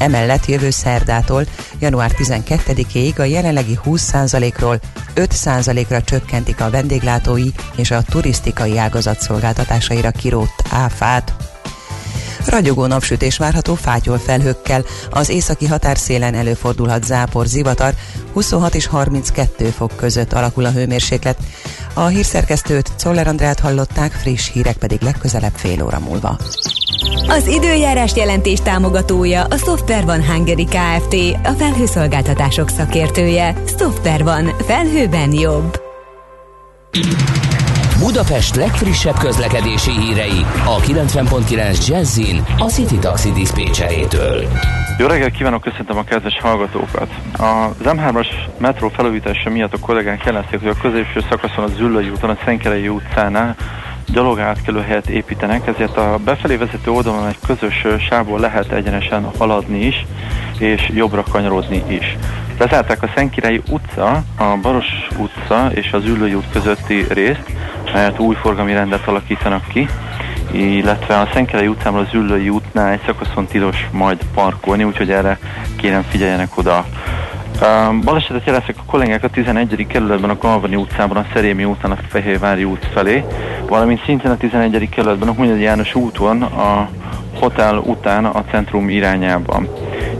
Emellett jövő szerdától január 12-ig a jelenlegi 20%-ról 5%-ra csökkentik a vendéglátói és a turisztikai ágazat szolgáltatásaira kirótt áfát. Ragyogó napsütés várható fátyol felhőkkel, az északi határszélen előfordulhat zápor, zivatar, 26 és 32 fok között alakul a hőmérséklet. A hírszerkesztőt Czoller Andrát hallották, friss hírek pedig legközelebb fél óra múlva. Az időjárás jelentés támogatója a Software van Hungary Kft. A felhőszolgáltatások szakértője. Software van. Felhőben jobb. Budapest legfrissebb közlekedési hírei a 90.9 Jazzin a City Taxi Dispécsejétől. Jó reggelt kívánok, köszöntöm a kedves hallgatókat. Az M3-as metró felújítása miatt a kollégánk jelezték, hogy a középső szakaszon a Züllői úton, a Szenkelei utcánál gyalog átkelőhelyet építenek, ezért a befelé vezető oldalon egy közös sávból lehet egyenesen haladni is, és jobbra kanyarozni is. Lezárták a Szentkirályi utca, a Baros utca és az Üllői út közötti részt, mert új forgalmi rendet alakítanak ki, illetve a Szentkirályi utcámról az Üllői útnál egy szakaszon tilos majd parkolni, úgyhogy erre kérem figyeljenek oda Uh, balesetet jeleztek a kollégák a 11. kerületben a Galvani utcában, a Szerémi úton a Fehérvári út felé, valamint szintén a 11. kerületben a Hunyadi János úton a hotel után a centrum irányában.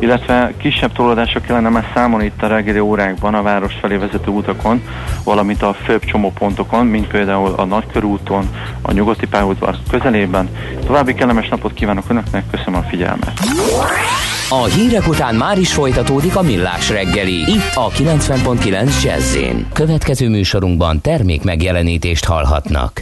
Illetve kisebb tolódások kellene már számolni itt a reggeli órákban a város felé vezető utakon, valamint a főbb csomópontokon, mint például a Nagykörúton, a Nyugati pályaudvar közelében. További kellemes napot kívánok Önöknek, köszönöm a figyelmet! A hírek után már is folytatódik a millás reggeli. Itt a 90.9 jazz Következő műsorunkban termék megjelenítést hallhatnak.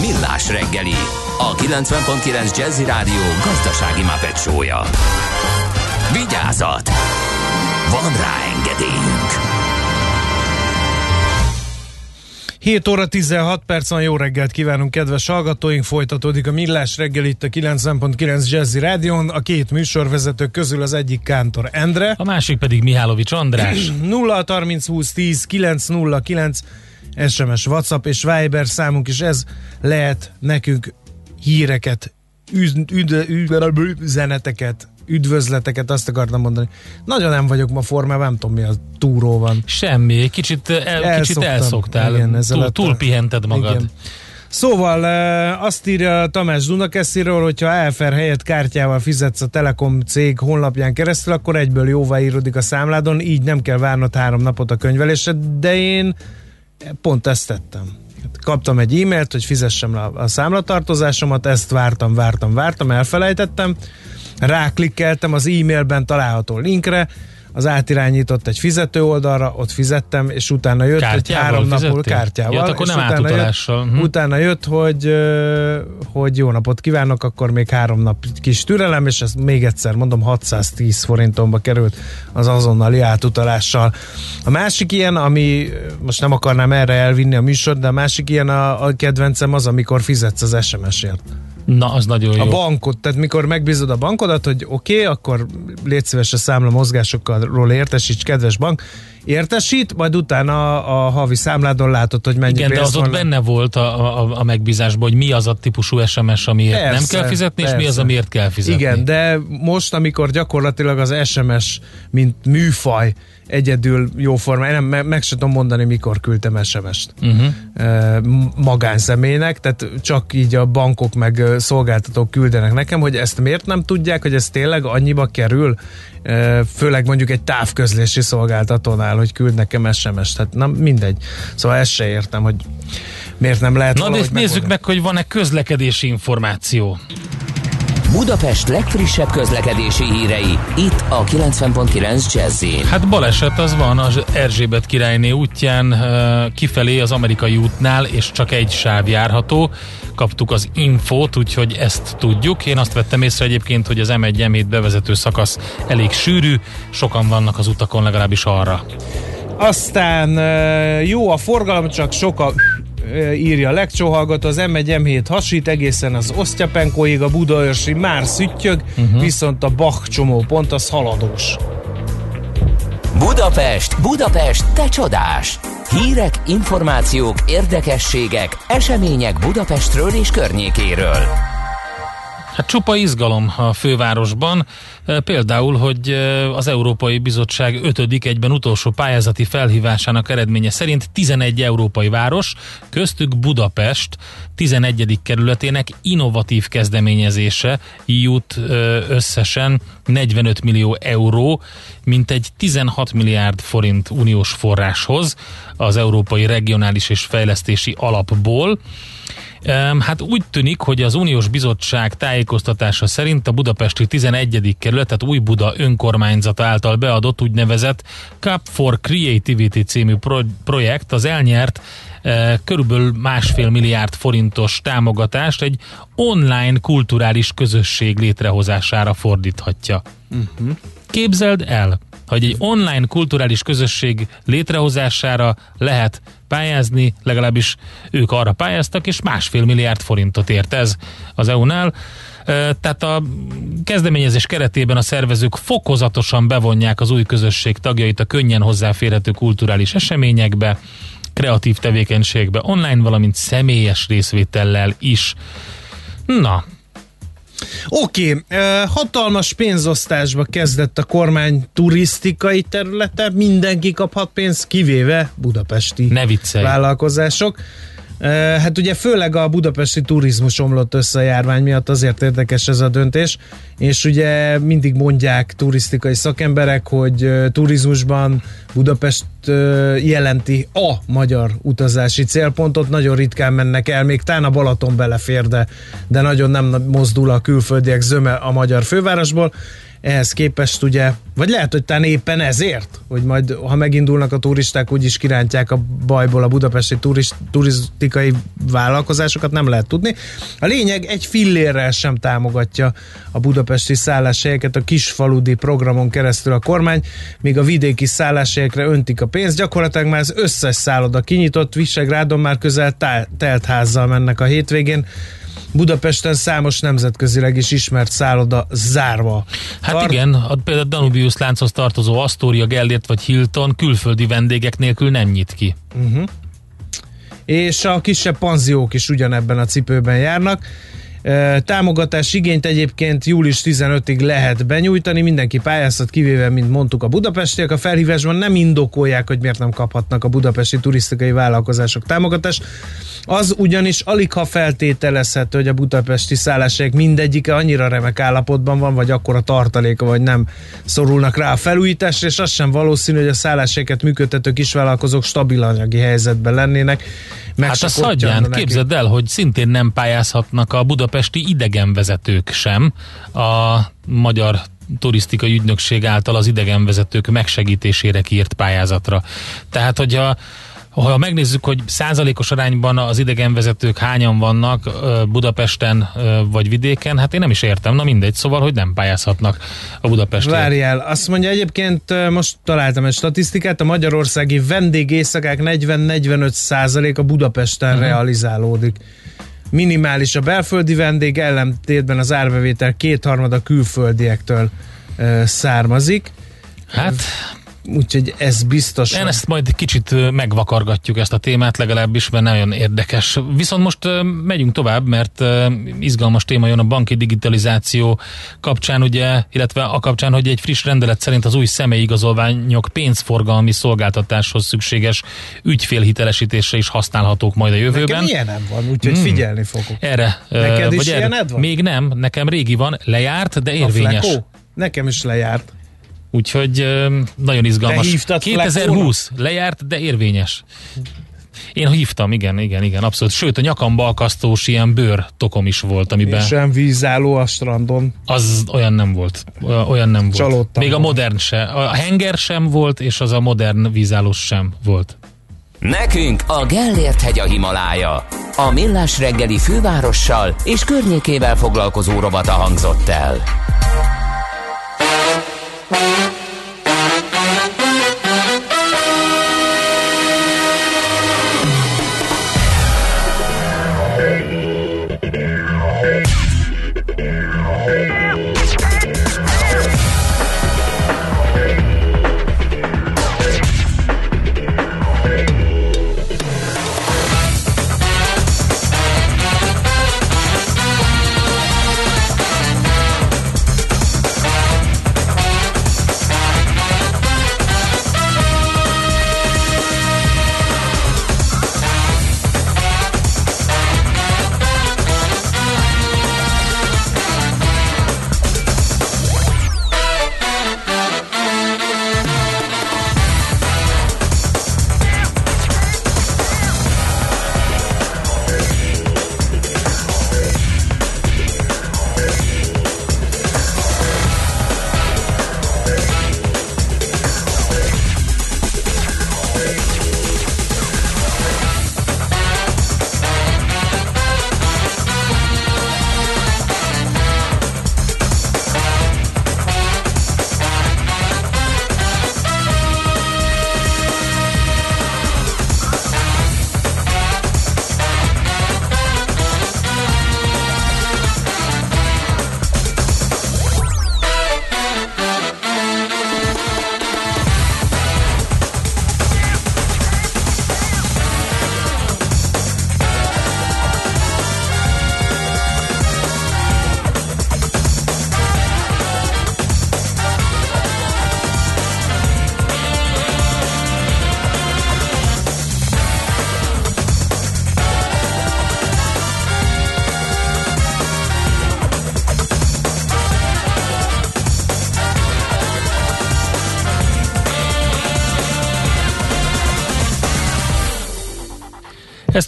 Millás reggeli, a 90.9 Jazzy Rádió gazdasági mapetsója. Vigyázat! Van rá engedélyünk! 7 óra 16 perc van, jó reggelt kívánunk, kedves hallgatóink! Folytatódik a Millás reggel itt a 90.9 Jazzy Rádion. A két műsorvezető közül az egyik Kántor Endre. A másik pedig Mihálovics András. 0 30 20 10 909 SMS, WhatsApp és Viber számunk is ez lehet nekünk híreket, üz, üd, üd, üzeneteket, üdvözleteket, azt akartam mondani. Nagyon nem vagyok ma formában, nem tudom mi a túró van. Semmi, kicsit, el, kicsit Elszoktam. elszoktál, Igen, túl, túl pihented magad. Igen. Szóval azt írja Tamás Dunakesziről, hogyha AFR helyett kártyával fizetsz a Telekom cég honlapján keresztül, akkor egyből jóváírodik a számládon, így nem kell várnod három napot a könyvelésre, de én pont ezt tettem. Kaptam egy e-mailt, hogy fizessem le a számlatartozásomat, ezt vártam, vártam, vártam, elfelejtettem, ráklikkeltem az e-mailben található linkre, az átirányított egy fizető oldalra, ott fizettem, és utána jött Kártyával egy három napul kártyával. Ja, akkor és nem utána. Jött, Mhm. Utána jött, hogy, hogy jó napot kívánok, akkor még három nap kis türelem, és ezt még egyszer mondom, 610 forintomba került az azonnali átutalással. A másik ilyen, ami most nem akarnám erre elvinni a műsor, de a másik ilyen a, a kedvencem az, amikor fizetsz az SMS-ért. Na, az nagyon jó. A bankot, tehát mikor megbízod a bankodat, hogy oké, okay, akkor légy szíves a számla mozgásokról értesíts, kedves bank, értesít, majd utána a, a havi számládon látod, hogy mennyi Igen, de az ott van. benne volt a, a, a megbízásban, hogy mi az a típusú SMS, amiért nem Persze, kell fizetni, és mi az, persze. amiért kell fizetni. Igen, de most, amikor gyakorlatilag az SMS, mint műfaj egyedül jóforma, nem, me- meg sem tudom mondani, mikor küldtem SMS-t Uh-huh. ö, m- magánszemélynek, tehát csak így a bankok meg szolgáltatók küldenek nekem, hogy ezt miért nem tudják, hogy ez tényleg annyiba kerül, főleg mondjuk egy távközlési szolgáltatónál, hogy küld nekem SMS-t, tehát na mindegy. Szóval ezt se értem, hogy miért nem lehet Na, de ezt nézzük megoldani. meg, hogy van-e közlekedési információ. Budapest legfrissebb közlekedési hírei, itt a 90.9 jazz Hát baleset az van az Erzsébet királyné útján kifelé az amerikai útnál, és csak egy sáv járható. Kaptuk az infót, úgyhogy ezt tudjuk. Én azt vettem észre egyébként, hogy az M1 M7 bevezető szakasz elég sűrű, sokan vannak az utakon legalábbis arra. Aztán jó a forgalom, csak sok a írja a legcsóhallgató, az M1 M7 hasít egészen az Osztyapenkóig, a Budaörsi már szüttyög, uh-huh. viszont a Bach csomópont az haladós. Budapest, Budapest, te csodás! Hírek, információk, érdekességek, események Budapestről és környékéről. Hát csupa izgalom a fővárosban. E, Például, hogy e, az Európai Bizottság 5. egyben utolsó pályázati felhívásának eredménye szerint 11 európai város, köztük Budapest 11. kerületének innovatív kezdeményezése jut e, összesen 45 millió euró, mint egy 16 milliárd forint uniós forráshoz az Európai Regionális és Fejlesztési Alapból. Hát úgy tűnik, hogy az Uniós Bizottság tájékoztatása szerint a budapesti 11. kerület, tehát Új Buda önkormányzata által beadott úgynevezett Cup for Creativity című pro- projekt az elnyert eh, körülbelül másfél milliárd forintos támogatást egy online kulturális közösség létrehozására fordíthatja. Uh-huh. Képzeld el, hogy egy online kulturális közösség létrehozására lehet pályázni, legalábbis ők arra pályáztak, és másfél milliárd forintot ért ez az EU-nál. Tehát a kezdeményezés keretében a szervezők fokozatosan bevonják az új közösség tagjait a könnyen hozzáférhető kulturális eseményekbe, kreatív tevékenységbe online, valamint személyes részvétellel is. Na, Oké, okay, hatalmas pénzosztásba kezdett a kormány turisztikai területe, mindenki kaphat pénzt, kivéve budapesti ne viccelj. vállalkozások. Hát ugye főleg a budapesti turizmus omlott össze a járvány miatt, azért érdekes ez a döntés, és ugye mindig mondják turisztikai szakemberek, hogy turizmusban Budapest jelenti a magyar utazási célpontot, nagyon ritkán mennek el, még tán a Balaton belefér, de, de nagyon nem mozdul a külföldiek zöme a magyar fővárosból, ehhez képest ugye, vagy lehet, hogy talán éppen ezért, hogy majd ha megindulnak a turisták, úgyis kirántják a bajból a budapesti turist, turisztikai vállalkozásokat, nem lehet tudni. A lényeg egy fillérrel sem támogatja a budapesti szálláshelyeket a kisfaludi programon keresztül a kormány, míg a vidéki szálláshelyekre öntik a pénzt. Gyakorlatilag már az összes szálloda kinyitott, Visegrádon már közel telt házzal mennek a hétvégén. Budapesten számos nemzetközileg is ismert szálloda zárva. Hát Tart- igen, a, például a Danubius lánchoz tartozó Astoria, Gellért vagy Hilton külföldi vendégek nélkül nem nyit ki. Uh-huh. És a kisebb panziók is ugyanebben a cipőben járnak. Támogatás igényt egyébként július 15-ig lehet benyújtani, mindenki pályázat kivéve, mint mondtuk a budapestiek. A felhívásban nem indokolják, hogy miért nem kaphatnak a budapesti turisztikai vállalkozások támogatást. Az ugyanis alig ha feltételezhető, hogy a budapesti szálláshelyek mindegyike annyira remek állapotban van, vagy akkor a tartaléka, vagy nem szorulnak rá a felújításra, és az sem valószínű, hogy a szálláshelyeket működtető kisvállalkozók stabil anyagi helyzetben lennének. Meg hát azt hagyján, képzeld el, hogy szintén nem pályázhatnak a budapesti idegenvezetők sem a magyar turisztikai ügynökség által az idegenvezetők megsegítésére kiírt pályázatra. Tehát, hogyha ha megnézzük, hogy százalékos arányban az idegenvezetők hányan vannak Budapesten vagy vidéken, hát én nem is értem, na mindegy, szóval, hogy nem pályázhatnak a budapesti. Várjál, azt mondja egyébként, most találtam egy statisztikát, a magyarországi vendégészakák 40-45 százalék a Budapesten uh-huh. realizálódik. Minimális a belföldi vendég, ellentétben az árbevétel kétharmada külföldiektől ö, származik. Hát, Úgyhogy ez biztos. Én ezt majd kicsit megvakargatjuk ezt a témát, legalábbis, mert nagyon érdekes. Viszont most megyünk tovább, mert izgalmas téma jön a banki digitalizáció kapcsán, ugye, illetve a kapcsán, hogy egy friss rendelet szerint az új személyigazolványok pénzforgalmi szolgáltatáshoz szükséges ügyfélhitelesítésre is használhatók majd a jövőben. Nekem ilyen nem van, úgyhogy Hmm. figyelni fogok. Erre, Neked is vagy erre, ilyened van? Még nem, nekem régi van, lejárt, de érvényes. Nekem is lejárt. Úgyhogy nagyon izgalmas. Te hívtad 2020 lejárt, de érvényes. Én hívtam, igen, igen, igen, abszolút. Sőt, a nyakamba akasztós ilyen bőr tokom is volt, amiben És olyan vízálló a strandon. az olyan nem volt. Olyan nem volt. Csalódtam Még a modern se. A henger sem volt, és az a modern vízállós sem volt. Nekünk a Gellért hegy a Himalája. A Millás reggeli fővárossal és környékével foglalkozó rovata hangzott el. Ez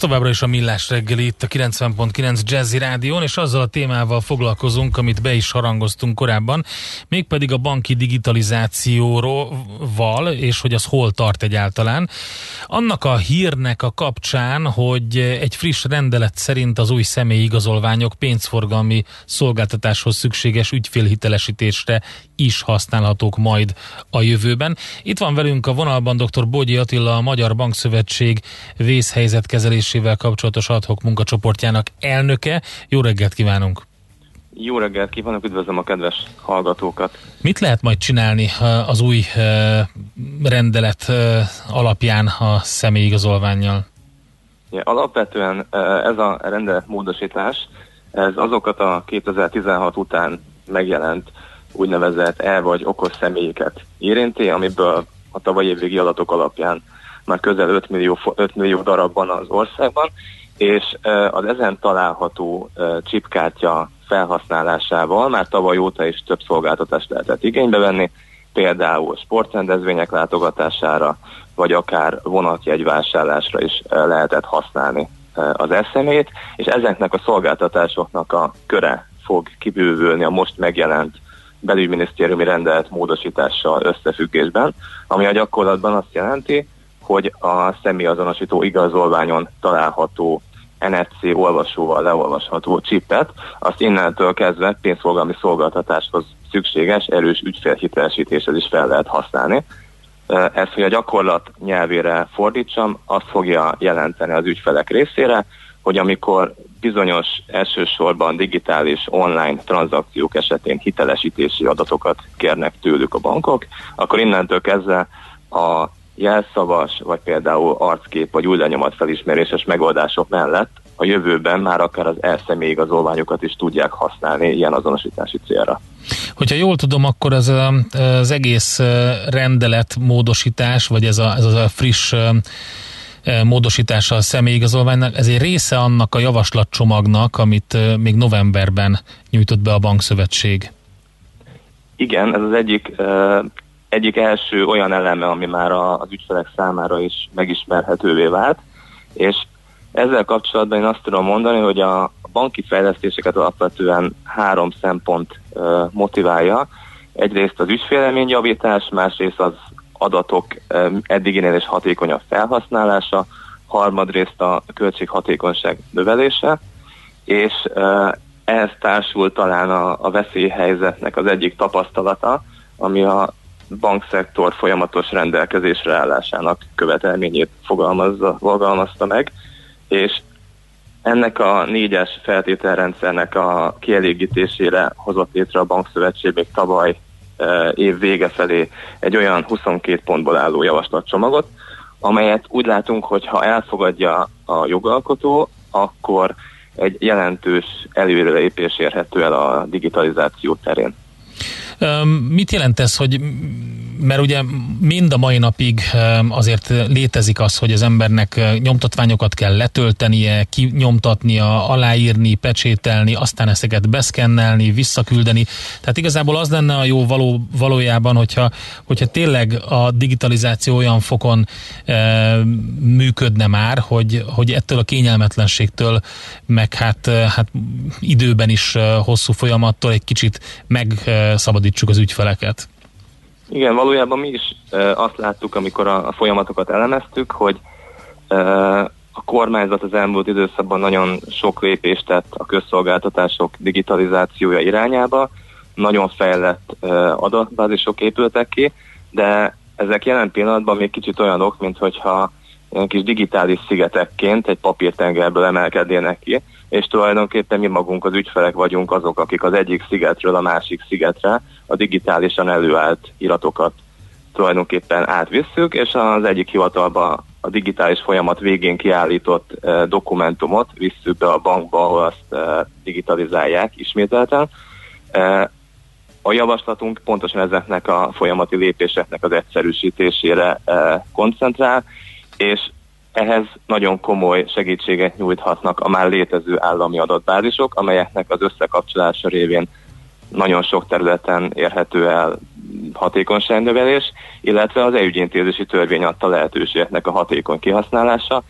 továbbra is a Millás reggeli itt a 90.9 Jazzy Rádión, és azzal a témával foglalkozunk, amit be is harangoztunk korábban, mégpedig a banki digitalizációval, és hogy az hol tart egyáltalán. Annak a hírnek a kapcsán, hogy egy friss rendelet szerint az új személyi igazolványok pénzforgalmi szolgáltatáshoz szükséges ügyfélhitelesítésre is használhatók majd a jövőben. Itt van velünk a vonalban dr. Bogyi Attila, a Magyar Bankszövetség vészhelyzetkezelésével kapcsolatos adhok munkacsoportjának elnöke. Jó reggelt kívánunk! Jó reggelt kívánok, üdvözlöm a kedves hallgatókat. Mit lehet majd csinálni az új rendelet alapján a személyigazolványjal? Ja, alapvetően ez a rendelet módosítás Ez azokat a 2016 után megjelent úgynevezett el vagy okos személyeket érinti, amiből a tavalyi évvégi adatok alapján már közel 5 millió, 5 millió darab van az országban, és az ezen található chipkártya felhasználásával már tavaly óta is több szolgáltatást lehetett igénybe venni, például sportrendezvények látogatására, vagy akár vonatjegyvásárlásra is lehetett használni az eszemét, és ezeknek a szolgáltatásoknak a köre fog kibővülni a most megjelent belügyminisztériumi rendelet módosítással összefüggésben, ami a gyakorlatban azt jelenti, hogy a személyazonosító igazolványon található NFC olvasóval leolvasható csipet, azt innentől kezdve pénzforgalmi szolgáltatáshoz szükséges erős ügyfélhitelesítéshez is fel lehet használni. Ezt, hogy a gyakorlat nyelvére fordítsam, azt fogja jelenteni az ügyfelek részére, hogy amikor bizonyos elsősorban digitális online tranzakciók esetén hitelesítési adatokat kérnek tőlük a bankok, akkor innentől kezdve a jelszavas, vagy például arckép, vagy új lenyomat felismeréses megoldások mellett a jövőben már akár az igazolványokat is tudják használni ilyen azonosítási célra. Hogyha jól tudom, akkor ez a, az egész rendelet módosítás, vagy ez a, ez a friss módosítása a személyigazolványnak, ez egy része annak a javaslatcsomagnak, amit még novemberben nyújtott be a Bankszövetség. Igen, ez az egyik egyik első olyan eleme, ami már az ügyfelek számára is megismerhetővé vált, és ezzel kapcsolatban én azt tudom mondani, hogy a banki fejlesztéseket alapvetően három szempont motiválja. Egyrészt az ügyféleményjavítás, másrészt az adatok eddiginél is hatékonyabb felhasználása, harmadrészt a költséghatékonyság növelése, és ehhez társul talán a, a veszélyhelyzetnek az egyik tapasztalata, ami a bankszektor folyamatos rendelkezésre állásának követelményét fogalmazza, fogalmazta meg, és ennek a négyes feltételrendszernek a kielégítésére hozott létre a Bankszövetség még tavaly e, év vége felé egy olyan 22 pontból álló javaslatcsomagot, amelyet úgy látunk, hogy ha elfogadja a jogalkotó, akkor egy jelentős előrelépés érhető el a digitalizáció terén. Mit jelent ez, hogy mert ugye mind a mai napig azért létezik az, hogy az embernek nyomtatványokat kell letöltenie, kinyomtatnia, aláírni, pecsételni, aztán ezeket beszkennelni, visszaküldeni. Tehát igazából az lenne a jó való, valójában, hogyha, hogyha tényleg a digitalizáció olyan fokon e, működne már, hogy, hogy ettől a kényelmetlenségtől, meg hát, hát időben is hosszú folyamattól egy kicsit megszabadítsuk az ügyfeleket. Igen, valójában mi is azt láttuk, amikor a, folyamatokat elemeztük, hogy a kormányzat az elmúlt időszakban nagyon sok lépést tett a közszolgáltatások digitalizációja irányába, nagyon fejlett adatbázisok épültek ki, de ezek jelen pillanatban még kicsit olyanok, mint hogyha ilyen kis digitális szigetekként egy papírtengerből emelkednének ki, és tulajdonképpen mi magunk az ügyfelek vagyunk azok, akik az egyik szigetről a másik szigetre a digitálisan előállt iratokat tulajdonképpen átvisszük, és az egyik hivatalba a digitális folyamat végén kiállított eh, dokumentumot visszük be a bankba, ahol azt eh, digitalizálják ismételten. Eh, a javaslatunk pontosan ezeknek a folyamati lépéseknek az egyszerűsítésére eh, koncentrál, és ehhez nagyon komoly segítséget nyújthatnak a már létező állami adatbázisok, amelyeknek az összekapcsolása révén nagyon sok területen érhető el hatékonyságnövelés, illetve az e-ügyintézési törvény adta lehetőségeknek a hatékony kihasználása.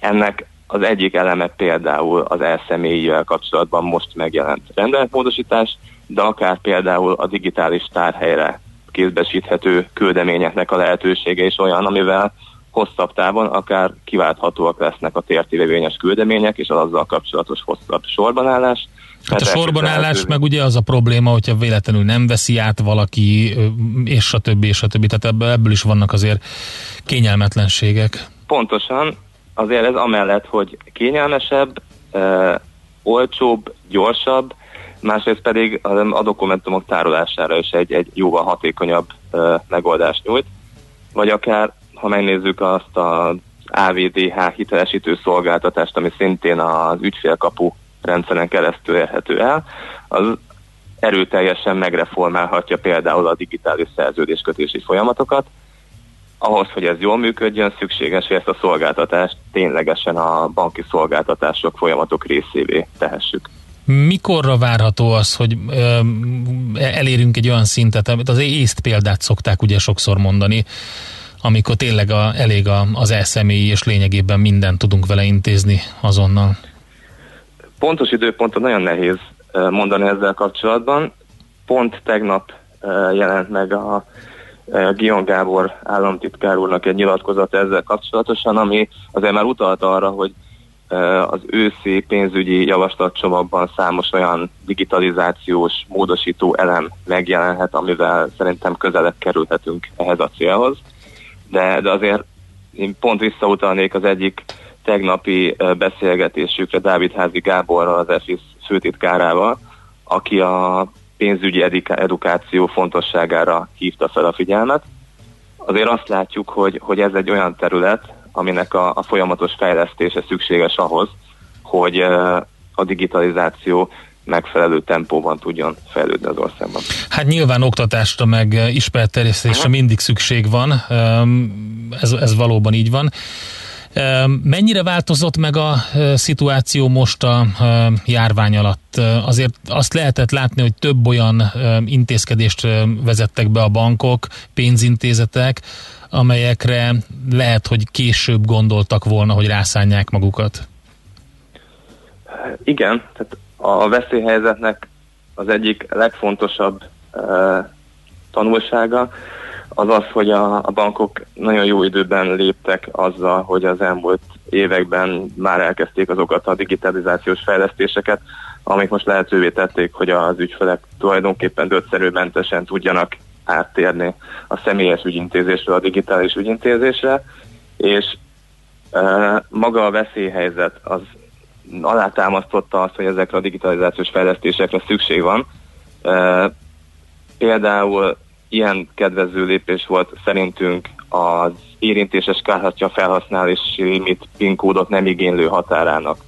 Ennek az egyik eleme például az elszemélyivel kapcsolatban most megjelent rendeletmódosítás, de akár például a digitális tárhelyre kézbesíthető küldeményeknek a lehetősége is olyan, amivel hosszabb távon akár kiválthatóak lesznek a tértérvényes küldemények, és az azzal kapcsolatos hosszabb sorbanállás. Hát a sorbanállás meg ugye az a probléma, hogyha véletlenül nem veszi át valaki, és többi, és többi, tehát ebből, ebből is vannak azért kényelmetlenségek. Pontosan, azért ez amellett, hogy kényelmesebb, e, olcsóbb, gyorsabb, másrészt pedig a dokumentumok tárolására is egy, egy jóval hatékonyabb e, megoldást nyújt, vagy akár ha megnézzük azt az AVDH hitelesítő szolgáltatást, ami szintén az ügyfélkapu rendszeren keresztül érhető el, az erőteljesen megreformálhatja például a digitális szerződéskötési folyamatokat. Ahhoz, hogy ez jól működjön, szükséges, hogy ezt a szolgáltatást ténylegesen a banki szolgáltatások, folyamatok részévé tehessük. Mikorra várható az, hogy ö, elérünk egy olyan szintet, amit az észt példát szokták ugye sokszor mondani, amikor tényleg a, elég a, az elszemély, és lényegében mindent tudunk vele intézni azonnal? Pontos időpontot nagyon nehéz mondani ezzel kapcsolatban. Pont tegnap jelent meg a Gion Gábor államtitkár úrnak egy nyilatkozat ezzel kapcsolatosan, ami azért már utalta arra, hogy az őszi pénzügyi javaslatcsomagban számos olyan digitalizációs módosító elem megjelenhet, amivel szerintem közelebb kerülhetünk ehhez a célhoz. De, de azért én pont visszautalnék az egyik tegnapi beszélgetésükre Dávid Házi Gáborral, az EFIS főtitkárával, aki a pénzügyi edukáció fontosságára hívta fel a figyelmet. Azért azt látjuk, hogy, hogy ez egy olyan terület, aminek a, a folyamatos fejlesztése szükséges ahhoz, hogy a digitalizáció megfelelő tempóban tudjon fejlődni az országban. Hát nyilván oktatásra meg ismeretterjesztésre mindig szükség van, ez, ez valóban így van. Mennyire változott meg a szituáció most a járvány alatt? Azért azt lehetett látni, hogy több olyan intézkedést vezettek be a bankok, pénzintézetek, amelyekre lehet, hogy később gondoltak volna, hogy rászánják magukat. Igen, tehát a veszélyhelyzetnek az egyik legfontosabb uh, tanulsága az az, hogy a, a bankok nagyon jó időben léptek azzal, hogy az elmúlt években már elkezdték azokat a digitalizációs fejlesztéseket, amik most lehetővé tették, hogy az ügyfelek tulajdonképpen dödszerűmentesen tudjanak áttérni a személyes ügyintézésről a digitális ügyintézésre, és e, maga a veszélyhelyzet az alátámasztotta azt, hogy ezekre a digitalizációs fejlesztésekre szükség van. E, például ilyen kedvező lépés volt szerintünk az érintéses kárhatja felhasználási limit PIN kódot nem igénylő határának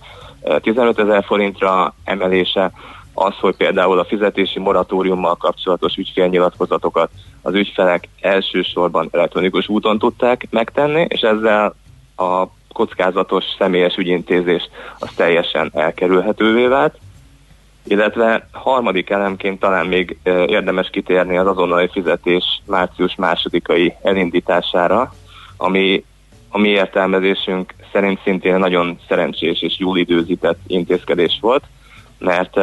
15 ezer forintra emelése, az, hogy például a fizetési moratóriummal kapcsolatos ügyfélnyilatkozatokat az ügyfelek elsősorban elektronikus úton tudták megtenni, és ezzel a kockázatos személyes ügyintézés az teljesen elkerülhetővé vált. Illetve harmadik elemként talán még érdemes kitérni az azonnali fizetés március másodikai elindítására, ami a mi értelmezésünk szerint szintén nagyon szerencsés és jól időzített intézkedés volt, mert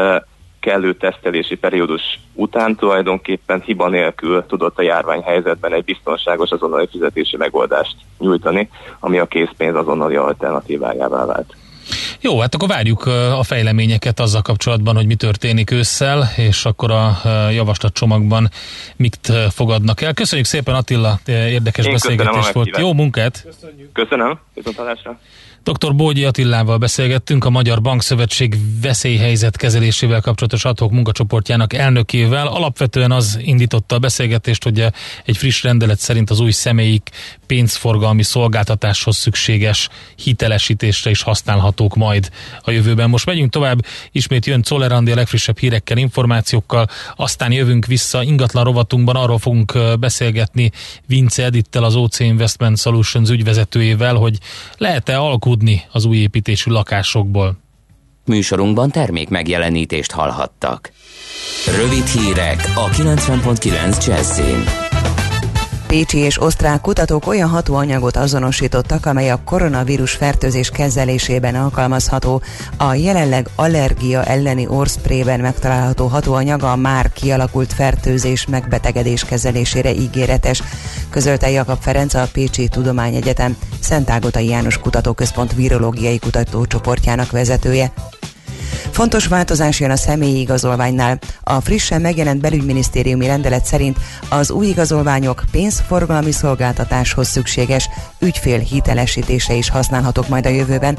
kellő tesztelési periódus után tulajdonképpen hiba nélkül tudott a járványhelyzetben egy biztonságos azonnali fizetési megoldást nyújtani, ami a készpénz azonnali alternatívájává vált. Jó, hát akkor várjuk a fejleményeket azzal kapcsolatban, hogy mi történik ősszel, és akkor a javaslatcsomagban mit fogadnak el. Köszönjük szépen Attila, érdekes Én beszélgetés volt. Jó munkát! Köszönjük. Köszönöm, viszontlátásra! Dr. Bógyi Attilával beszélgettünk a Magyar Bankszövetség veszélyhelyzet kezelésével kapcsolatos adhok munkacsoportjának elnökével. Alapvetően az indította a beszélgetést, hogy egy friss rendelet szerint az új személyik pénzforgalmi szolgáltatáshoz szükséges hitelesítésre is használhatók majd a jövőben. Most megyünk tovább, ismét jön Czoller a legfrissebb hírekkel, információkkal, aztán jövünk vissza ingatlan rovatunkban, arról fogunk beszélgetni Vince Edittel, az OC Investment Solutions ügyvezetőjével, hogy lehet-e alkudni az új építésű lakásokból. Műsorunkban termék megjelenítést hallhattak. Rövid hírek a 90.9 Jazzin. Pécsi és osztrák kutatók olyan hatóanyagot azonosítottak, amely a koronavírus fertőzés kezelésében alkalmazható. A jelenleg allergia elleni orszprében megtalálható hatóanyag a már kialakult fertőzés megbetegedés kezelésére ígéretes, közölte Jakab Ferenc a Pécsi Tudományegyetem Szentágotai János Kutatóközpont virológiai kutatócsoportjának vezetője. Fontos változás jön a személyi igazolványnál. A frissen megjelent belügyminisztériumi rendelet szerint az új igazolványok pénzforgalmi szolgáltatáshoz szükséges ügyfél hitelesítése is használhatók majd a jövőben.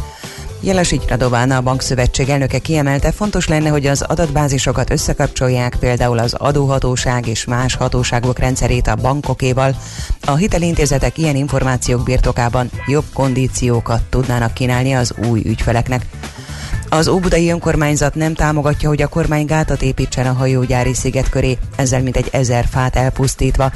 Jelesígy Radována, a Bankszövetség elnöke kiemelte, fontos lenne, hogy az adatbázisokat összekapcsolják, például az adóhatóság és más hatóságok rendszerét a bankokéval. A hitelintézetek ilyen információk birtokában jobb kondíciókat tudnának kínálni az új ügyfeleknek. Az Óbudai önkormányzat nem támogatja, hogy a kormány gátat építsen a hajógyári sziget köré, ezzel mint egy ezer fát elpusztítva,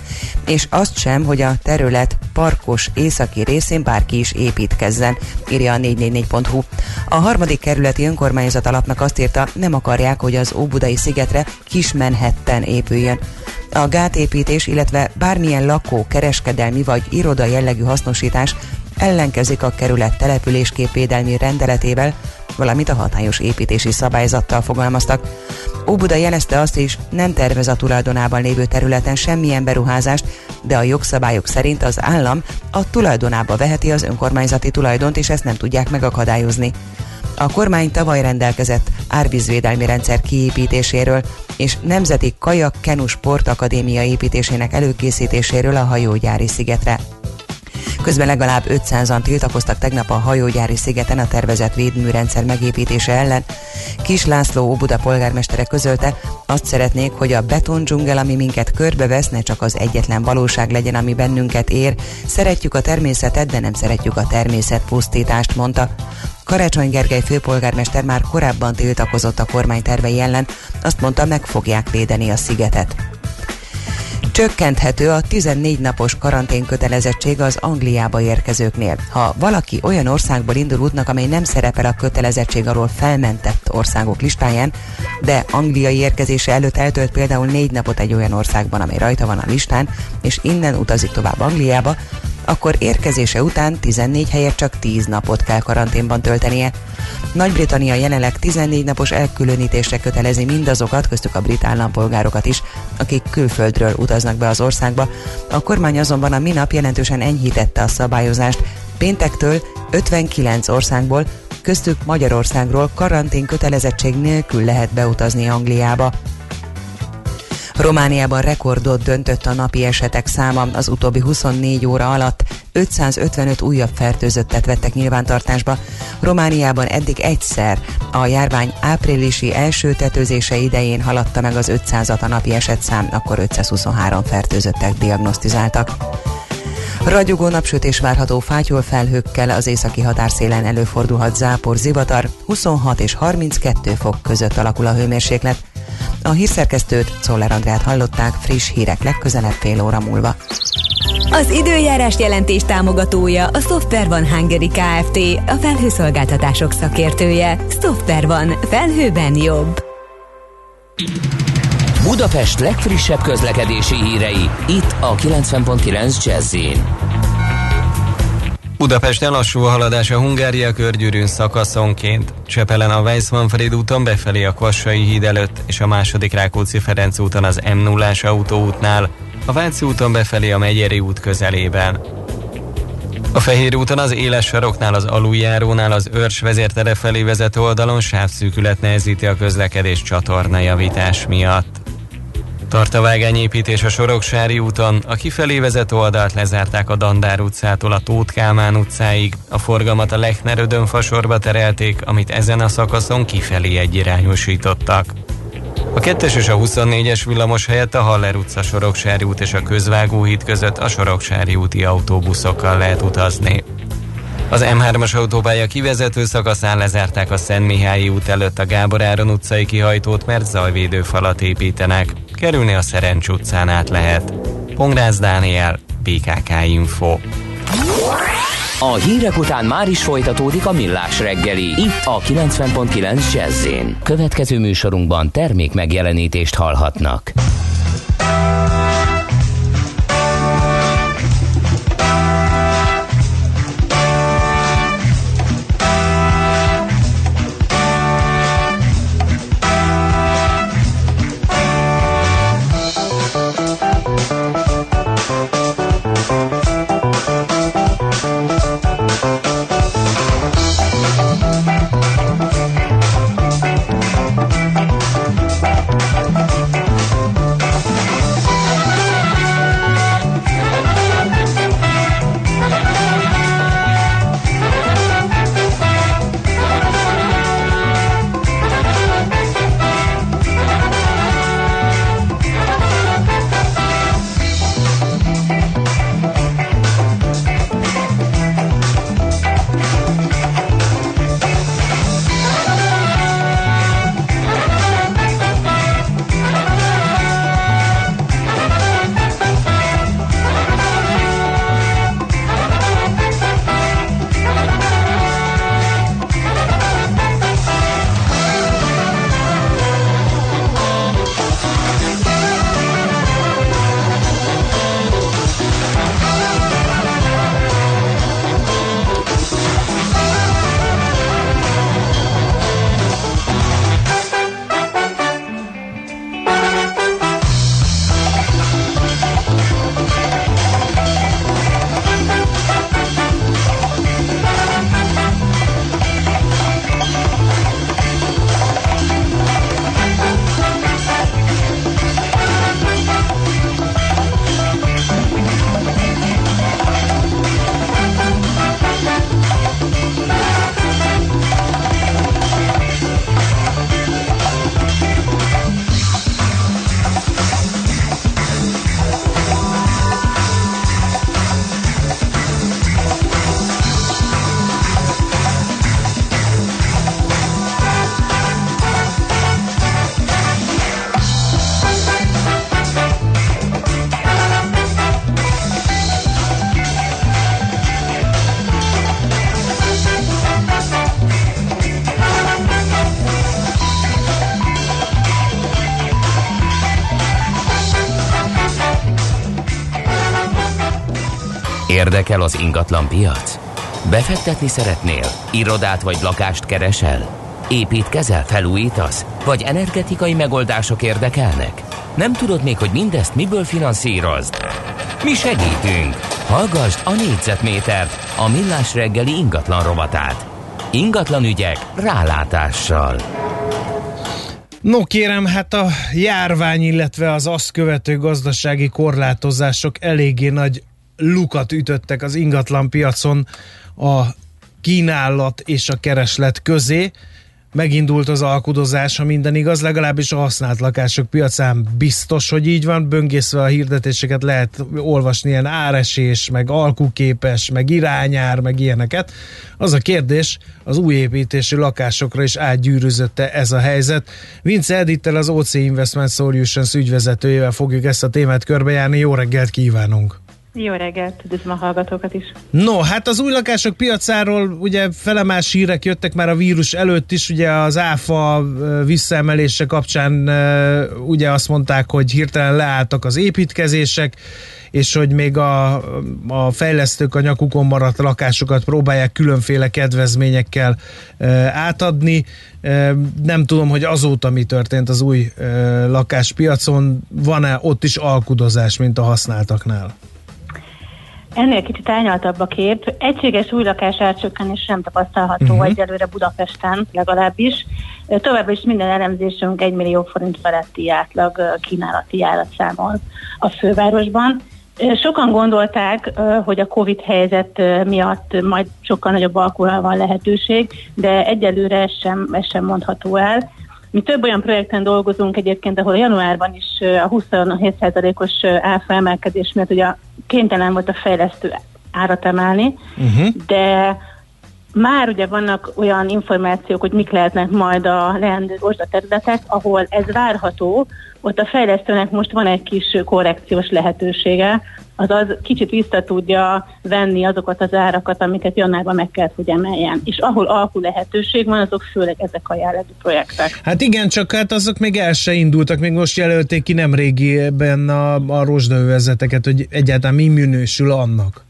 és azt sem, hogy a terület parkos északi részén bárki is építkezzen, írja a 444.hu. A harmadik kerületi önkormányzat alapnak azt írta, nem akarják, hogy az Óbudai szigetre Kismenhetten épüljön. A gátépítés, illetve bármilyen lakó, kereskedelmi vagy iroda jellegű hasznosítás ellenkezik a kerület településképvédelmi rendeletével, valamint a hatályos építési szabályzattal fogalmaztak. Óbuda jelezte azt is, nem tervez a tulajdonában lévő területen semmilyen beruházást, de a jogszabályok szerint az állam a tulajdonába veheti az önkormányzati tulajdont, és ezt nem tudják megakadályozni. A kormány tavaly rendelkezett árvízvédelmi rendszer kiépítéséről és Nemzeti Kajak Kenu Sportakadémia építésének előkészítéséről a hajógyári szigetre. Közben legalább 500-an tiltakoztak tegnap a hajógyári szigeten a tervezett védműrendszer megépítése ellen. Kis László Óbuda polgármestere közölte, azt szeretnék, hogy a betondzsungel, ami minket körbevesz, ne csak az egyetlen valóság legyen, ami bennünket ér. Szeretjük a természetet, de nem szeretjük a természet pusztítást, mondta. Karácsony Gergely főpolgármester már korábban tiltakozott a kormány tervei ellen, azt mondta, meg fogják védeni a szigetet. Csökkenthető a 14 napos karantén kötelezettség az Angliába érkezőknél. Ha valaki olyan országból indul útnak, amely nem szerepel a kötelezettség alól felmentett országok listáján, de angliai érkezése előtt eltölt például négy napot egy olyan országban, amely rajta van a listán, és innen utazik tovább Angliába, akkor érkezése után 14 helyet csak 10 napot kell karanténban töltenie. Nagy-Britannia jelenleg 14 napos elkülönítésre kötelezi mindazokat, köztük a brit állampolgárokat is, akik külföldről utaznak be az országba. A kormány azonban a minap jelentősen enyhítette a szabályozást. Péntektől 59 országból, köztük Magyarországról karantén kötelezettség nélkül lehet beutazni Angliába. Romániában rekordot döntött a napi esetek száma az utóbbi 24 óra alatt. 555 újabb fertőzöttet vettek nyilvántartásba. Romániában eddig egyszer a járvány áprilisi első tetőzése idején haladta meg az 500-at a napi esetszám, akkor 523 fertőzöttek diagnosztizáltak. Ragyogó napsütés várható fátyol felhőkkel az északi határszélen előfordulhat zápor, zivatar, 26 és 32 fok között alakul a hőmérséklet. A hírszerkesztőt, Czoller Andrát hallották, friss hírek legközelebb fél óra múlva. Az időjárás jelentés támogatója a Software van Hungary Kft. A felhőszolgáltatások szakértője. Software van. Felhőben jobb. Budapest legfrissebb közlekedési hírei, itt a 90.9 jazz Budapesten lassú a haladás a Hungária körgyűrűn szakaszonként. Csepelen a Weissmanfried úton befelé a Kvassai híd előtt és a második Rákóczi Ferenc úton az m 0 autóútnál, a Váci úton befelé a Megyeri út közelében. A Fehér úton az éles saroknál az aluljárónál az őrs vezértere felé vezető oldalon sávszűkület nehezíti a közlekedés csatornajavítás miatt. Tart a vágányépítés a Soroksári úton, a kifelé vezető oldalt lezárták a Dandár utcától a Tóth Kálmán utcáig, a forgalmat a Lechner fasorba terelték, amit ezen a szakaszon kifelé egyirányosítottak. A 2-es és a 24-es villamos helyett a Haller utca Soroksári út és a Közvágóhíd között a Soroksári úti autóbuszokkal lehet utazni. Az M3-as autópálya kivezető szakaszán lezárták a Szent Mihályi út előtt a Gábor Áron utcai kihajtót, mert zajvédő falat építenek. Kerülni a Szerencs utcán át lehet. Pongrász Dániel, BKK Info. A hírek után már is folytatódik a millás reggeli, itt a 90.9 jazz Következő műsorunkban termék megjelenítést hallhatnak. Érdekel az ingatlan piac? Befektetni szeretnél? Irodát vagy lakást keresel? Építkezel, felújítasz? Vagy energetikai megoldások érdekelnek? Nem tudod még, hogy mindezt miből finanszírozd? Mi segítünk! Hallgassd a négyzetmétert, a millás reggeli ingatlan rovatát. Ingatlan ügyek rálátással. No kérem, hát a járvány, illetve az azt követő gazdasági korlátozások eléggé nagy lukat ütöttek az ingatlan piacon a kínálat és a kereslet közé. Megindult az alkudozás, ha minden igaz, legalábbis a használt lakások piacán biztos, hogy így van. Böngészve a hirdetéseket lehet olvasni ilyen áresés, meg alkuképes, meg irányár, meg ilyeneket. Az a kérdés, az új építésű lakásokra is átgyűrűzötte ez a helyzet. Vince Edittel, az OC Investment Solutions ügyvezetőjével fogjuk ezt a témát körbejárni. Jó reggelt kívánunk! Jó reggelt, üdvözlöm a hallgatókat is. No, hát az új lakások piacáról ugye felemás hírek jöttek már a vírus előtt is, ugye az áfa visszaemelése kapcsán ugye azt mondták, hogy hirtelen leálltak az építkezések, és hogy még a, a fejlesztők a nyakukon maradt lakásokat próbálják különféle kedvezményekkel ö, átadni. Ö, Nem tudom, hogy azóta mi történt az új ö, lakáspiacon, van-e ott is alkudozás, mint a használtaknál? Ennél kicsit árnyaltabb a kép. Egységes új lakás árcsökkenés sem tapasztalható uh-huh. egyelőre Budapesten legalábbis. Továbbra is minden elemzésünk 1 millió forint feletti átlag kínálati járatszámol a fővárosban. Sokan gondolták, hogy a Covid helyzet miatt majd sokkal nagyobb alkoholra van lehetőség, de egyelőre ez sem, ez sem mondható el. Mi több olyan projekten dolgozunk egyébként, ahol januárban is a 27%-os ö, áfa emelkedés miatt ugye kénytelen volt a fejlesztő árat emelni, Uh-huh. de már ugye vannak olyan információk, hogy mik lehetnek majd a leendő területek, ahol ez várható, ott a fejlesztőnek most van egy kis korrekciós lehetősége, azaz kicsit vissza tudja venni azokat az árakat, amiket januárban meg kell, hogy emeljen. És ahol alkú lehetőség van, azok főleg ezek a jellegű projektek. Hát igen, csak hát azok még el se indultak, még most jelölték ki nem régiben a, a rozsdaövezeteket, hogy egyáltalán mi minősül annak.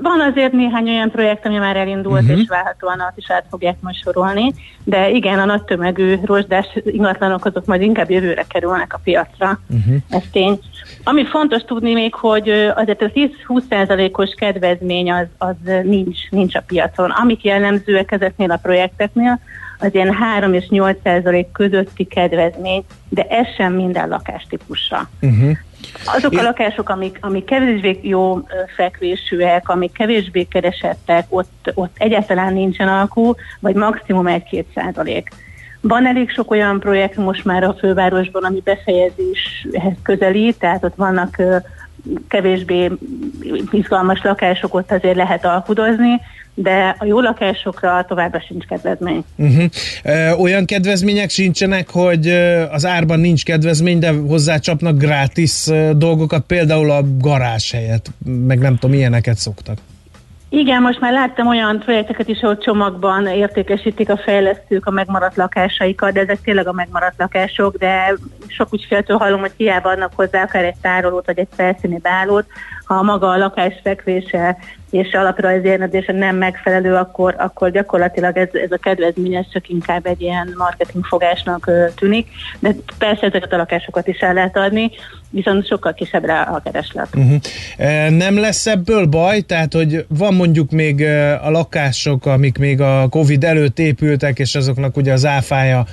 Van azért néhány olyan projekt, ami már elindult, uh-huh. és várhatóan azt is át fogják majd sorolni, de igen, a nagy tömegű rozsdás ingatlanok azok majd inkább jövőre kerülnek a piacra. Uh-huh. Ez tény. Ami fontos tudni még, hogy azért a 10-20%-os kedvezmény az, az nincs, nincs a piacon. Amik jellemzőek ezeknél a projekteknél, az ilyen 3 és 8% közötti kedvezmény, de ez sem minden lakástípusra. Uh-huh. Azok a lakások, amik, amik kevésbé jó fekvésűek, amik kevésbé keresettek, ott, ott egyáltalán nincsen alkú, vagy maximum 1-2 százalék. Van elég sok olyan projekt most már a fővárosban, ami befejezéshez közelít, tehát ott vannak kevésbé izgalmas lakások, ott azért lehet alkudozni, de a jó lakásokra továbbra sincs kedvezmény. Uh-huh. Olyan kedvezmények sincsenek, hogy az árban nincs kedvezmény, de hozzácsapnak gratis ö, dolgokat, például a garázs helyett, meg nem tudom, ilyeneket szoktak. Igen, most már láttam olyan projekteket is, ahol csomagban értékesítik a fejlesztők a megmaradt lakásaikat, de ezek tényleg a megmaradt lakások, de sok ügyféltől hallom, hogy hiába adnak hozzá akár egy tárolót vagy egy felszíni beállót, ha maga a lakás fekvése és alaprajzi érnedése nem megfelelő, akkor, akkor gyakorlatilag ez, ez a kedvezmény ez csak inkább egy ilyen marketingfogásnak ö, tűnik, de persze ezeket a lakásokat is el lehet adni, viszont sokkal kisebb rá a kereslet. Uh-huh. Nem lesz ebből baj? Tehát, hogy van mondjuk még a lakások, amik még a Covid előtt épültek, és azoknak ugye az áfája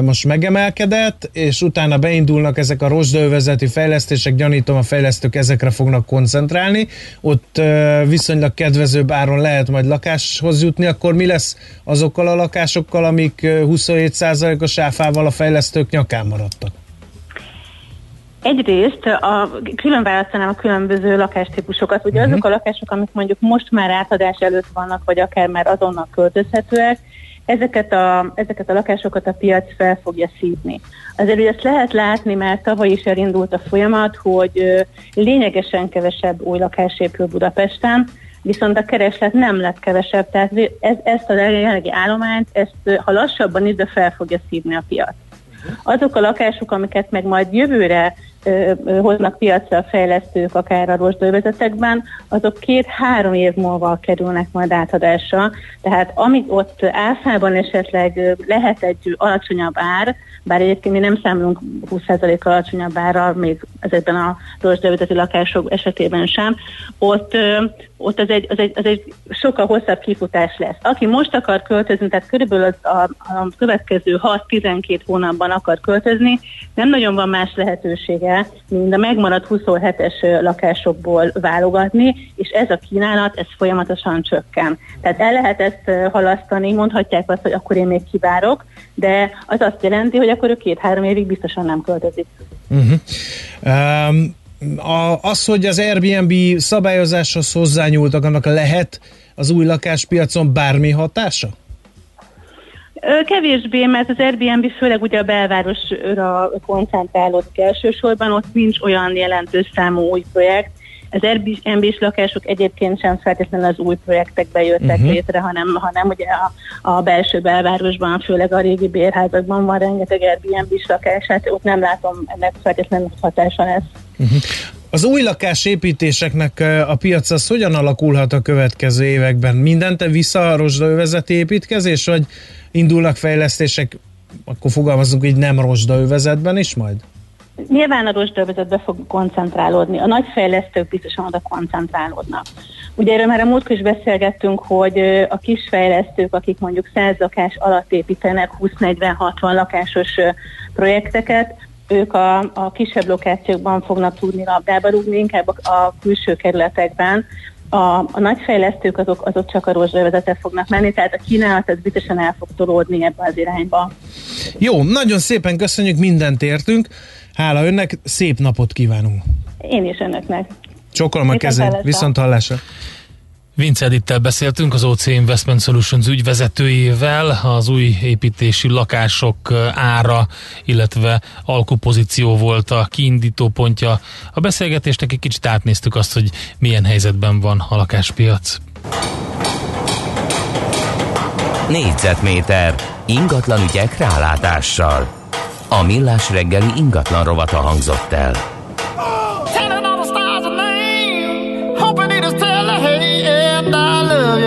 most megemelkedett, és utána beindulnak ezek a rozsdaövezeti fejlesztések, gyanítom a fejlesztők ezekre fognak koncentrálni, ott viszonylag kedvezőbb áron lehet majd lakáshoz jutni, akkor mi lesz azokkal a lakásokkal, amik ö, 27%-os áfával a fejlesztők nyakán maradtak? Egyrészt a, külön választanám a különböző lakástípusokat. Ugye uh-huh. azok a lakások, amik mondjuk most már átadás előtt vannak, vagy akár már azonnal költözhetőek, ezeket a, ezeket a lakásokat a piac fel fogja szívni. Azért ugye ezt lehet látni, mert tavaly is elindult a folyamat, hogy lényegesen kevesebb új lakás épül Budapesten, viszont a kereslet nem lett kevesebb, tehát ez, ezt a jelenlegi állományt, ezt ha lassabban is, de fel fogja szívni a piac. Azok a lakások, amiket meg majd jövőre hoznak piacra a fejlesztők akár a rozsdővezetekben, azok két-három év múlva kerülnek majd átadásra. Tehát amit ott áfában esetleg lehet egy alacsonyabb ár, bár egyébként mi nem számolunk 20% alacsonyabb árral, még ezekben a rozsdővezeti lakások esetében sem, ott, ott az egy, az, egy, az egy sokkal hosszabb kifutás lesz. Aki most akar költözni, tehát körülbelül az a, a következő 6-12 hónapban akar költözni, nem nagyon van más lehetősége, mint a megmaradt 27-es lakásokból válogatni, és ez a kínálat, ez folyamatosan csökken. Tehát el lehet ezt halasztani, mondhatják azt, hogy akkor én még kivárok, de az azt jelenti, hogy akkor ő két-három évig biztosan nem költözik. Uh-huh. Um, a, az, hogy az Airbnb szabályozáshoz hozzányúltak, annak lehet az új lakáspiacon bármi hatása? Kevésbé, mert az Airbnb főleg ugye a belvárosra koncentrálódik elsősorban, ott nincs olyan jelentős számú új projekt. Az Airbnb-s lakások egyébként sem feltétlenül az új projektekbe jöttek uh-huh. létre, hanem, hanem ugye a, a belső belvárosban, főleg a régi bérházakban van rengeteg Airbnb-s lakás, hát ott nem látom ennek feltétlenül hatása lesz. Uh-huh. Az új lakásépítéseknek a piac az hogyan alakulhat a következő években? Mindent vissza a rozsdaövezeti építkezés, vagy indulnak fejlesztések, akkor fogalmazunk így nem rozsdaövezetben is majd? Nyilván a rozsdövezetbe fog koncentrálódni. A nagy fejlesztők biztosan oda koncentrálódnak. Ugye erről már a múltkor is beszélgettünk, hogy a kis fejlesztők, akik mondjuk 100 lakás alatt építenek 20-40-60 lakásos projekteket, ők a, a kisebb lokációkban fognak tudni labdába rúgni, inkább a, a külső kerületekben. A, a nagy fejlesztők azok, azok csak a rozsdövezetre fognak menni, tehát a kínálat az biztosan el fog tolódni ebbe az irányba. Jó, nagyon szépen köszönjük, mindent értünk. Hála önnek, szép napot kívánunk. Én is önöknek. Csokolom a kezét, viszont hallásra. Vince Edittel beszéltünk, az OC Investment Solutions ügyvezetőjével, az új építési lakások ára, illetve alkupozíció volt a kiindító pontja. A beszélgetésnek egy kicsit átnéztük azt, hogy milyen helyzetben van a lakáspiac. Négyzetméter ingatlan ügyek rálátással. A millás reggeli ingatlan rovata hangzott el.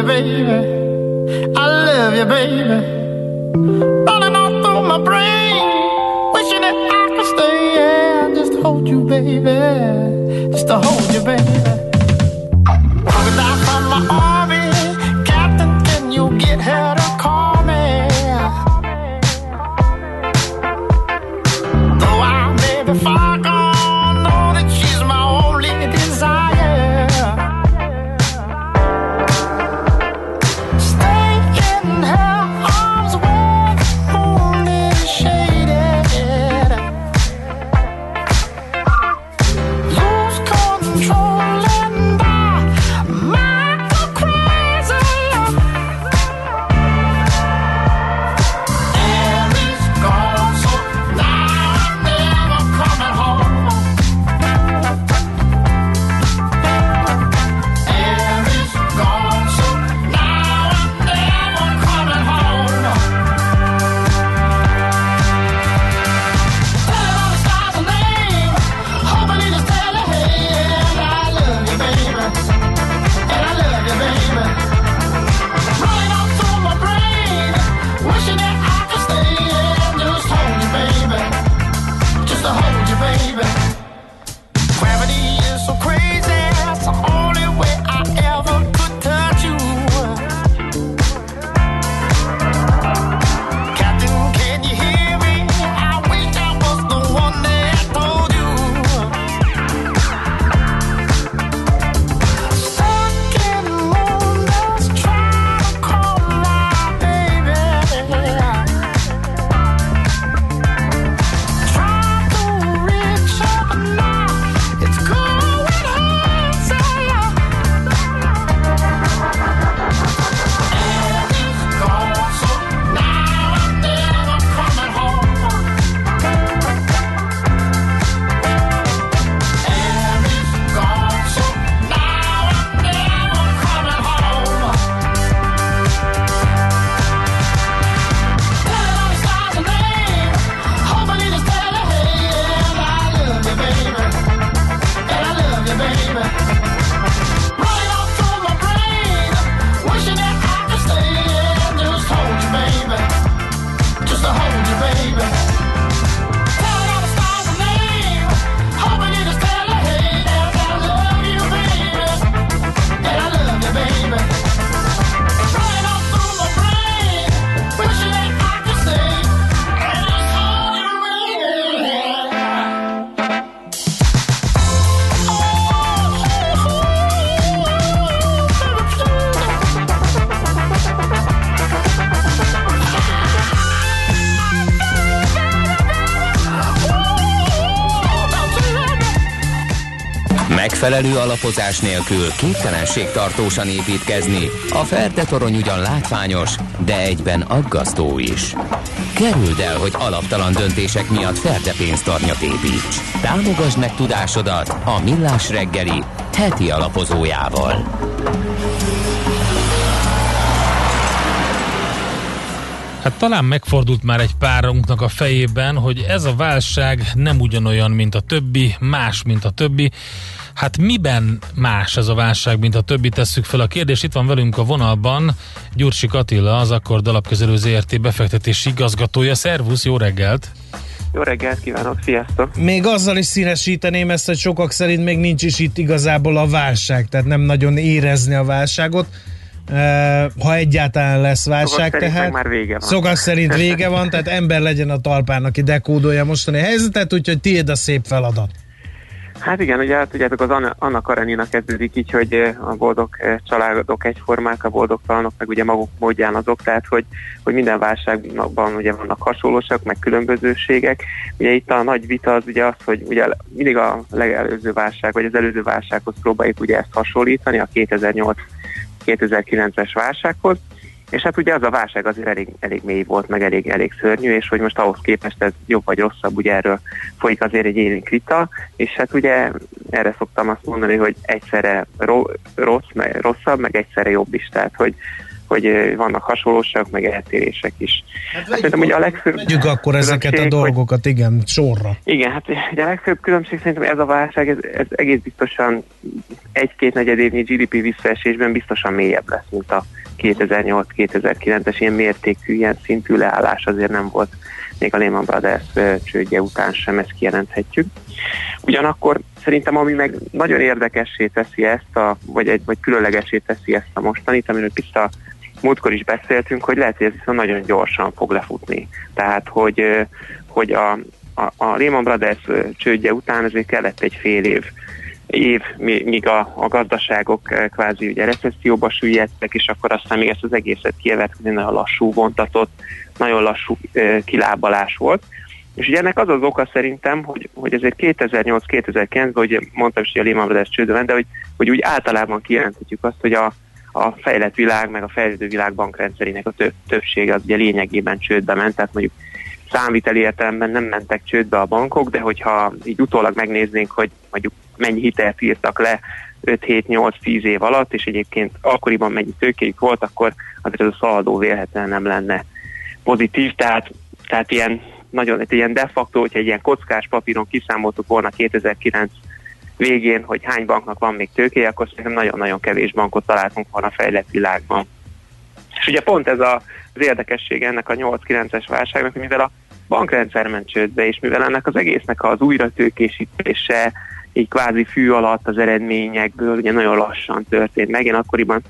Baby. I love you, baby. Running all through my brain, wishing that I could stay and just hold you, baby. Just to hold you, baby. Down from my army, Captain, can you get her Megfelelő alapozás nélkül képtelenség tartósan építkezni. A Ferde torony ugyan látványos, de egyben aggasztó is. Kerüld el, hogy alaptalan döntések miatt Ferde pénztarnyat építs. Támogasd meg tudásodat a Millás reggeli heti alapozójával. Hát talán megfordult már egy párunknak a fejében, hogy ez a válság nem ugyanolyan, mint a többi, más, mint a többi. Hát miben más ez a válság, mint a többi? Tesszük fel a kérdést. Itt van velünk a vonalban Gyurcsik Attila, az Akkord Alapkezelő ZRT befektetési igazgatója. Szervusz, jó reggelt! Jó reggelt kívánok, sziasztok! Még azzal is színesíteném ezt, hogy sokak szerint még nincs is itt igazából a válság, tehát nem nagyon érezni a válságot. Ha egyáltalán lesz válság, Szokak szerint tehát már vége van. szokás szerint vége van, tehát ember legyen a talpán, aki dekódolja mostani helyzetet, úgyhogy tiéd a szép feladat. Hát igen, ugye hát tudjátok, az Anna, Anna Karenina kezdődik így, hogy eh, a boldog eh, családok egyformák, a boldogtalanok meg ugye maguk módján azok, tehát hogy, hogy minden válságban ugye vannak hasonlósak, meg különbözőségek. Ugye itt a nagy vita az ugye az, hogy ugye mindig a legelőző válság, vagy az előző válsághoz próbáljuk ugye ezt hasonlítani, a 2008-2009-es válsághoz, és hát ugye az a válság azért elég, elég mély volt, meg elég, elég szörnyű, és hogy most ahhoz képest ez jobb vagy rosszabb, ugye erről folyik azért egy élénk vita, és hát ugye erre szoktam azt mondani, hogy egyszerre ro- rossz, meg, rosszabb, meg egyszerre jobb is, tehát hogy, hogy vannak hasonlóságok, meg eltérések is. Hát, hát szerintem ugye a legfőbb Vegyük akkor ezeket a különbség, hogy- dolgokat, igen, sorra. igen, hát ugye a legfőbb különbség szerintem ez a válság, ez, ez egész biztosan egy-két negyed évnyi GDP visszaesésben biztosan mélyebb lesz, mint a 2008-2009-es ilyen mértékű, ilyen szintű leállás azért nem volt még a Lehman Brothers csődje után sem, ezt kijelenthetjük. Ugyanakkor szerintem ami meg nagyon érdekessé teszi ezt, a, vagy, egy, vagy különlegessé teszi ezt a mostanit, amiről Pista múltkor is beszéltünk, hogy lehet, hogy ez viszont nagyon gyorsan fog lefutni. Tehát, hogy, hogy a, a, a Lehman Brothers csődje után azért kellett egy fél év év, míg a, a gazdaságok eh, kvázi ugye recesszióba süllyedtek, és akkor aztán még ezt az egészet kivetni nagyon lassú, vontatott, nagyon lassú eh, kilábalás volt. És ugye ennek az az oka szerintem, hogy, hogy ezért 2008-2009-ben, hogy mondtam is, hogy a Lehman Brothers csődbe ment, de hogy, hogy úgy általában kijelenthetjük azt, hogy a, a fejlett világ, meg a fejlődő világ bankrendszerének a több, többsége az ugye lényegében csődbe ment, tehát mondjuk számviteli értelemben nem mentek csődbe a bankok, de hogyha így utólag megnéznénk, hogy mondjuk mennyi hitelt írtak le 5-7-8-10 év alatt, és egyébként akkoriban mennyi tőkéjük volt, akkor azért ez a szaldó vélhetően nem lenne pozitív, tehát, tehát ilyen nagyon egy ilyen de facto, hogyha egy ilyen kockás papíron kiszámoltuk volna 2009 végén, hogy hány banknak van még tőkéje, akkor szerintem nagyon-nagyon kevés bankot találtunk volna a fejlett világban. És ugye pont ez a, az érdekesség ennek a 8-9-es válságnak, mivel a bankrendszer ment csődbe, és mivel ennek az egésznek az újratőkésítése így kvázi fű alatt az eredményekből ugye nagyon lassan történt meg. Én akkoriban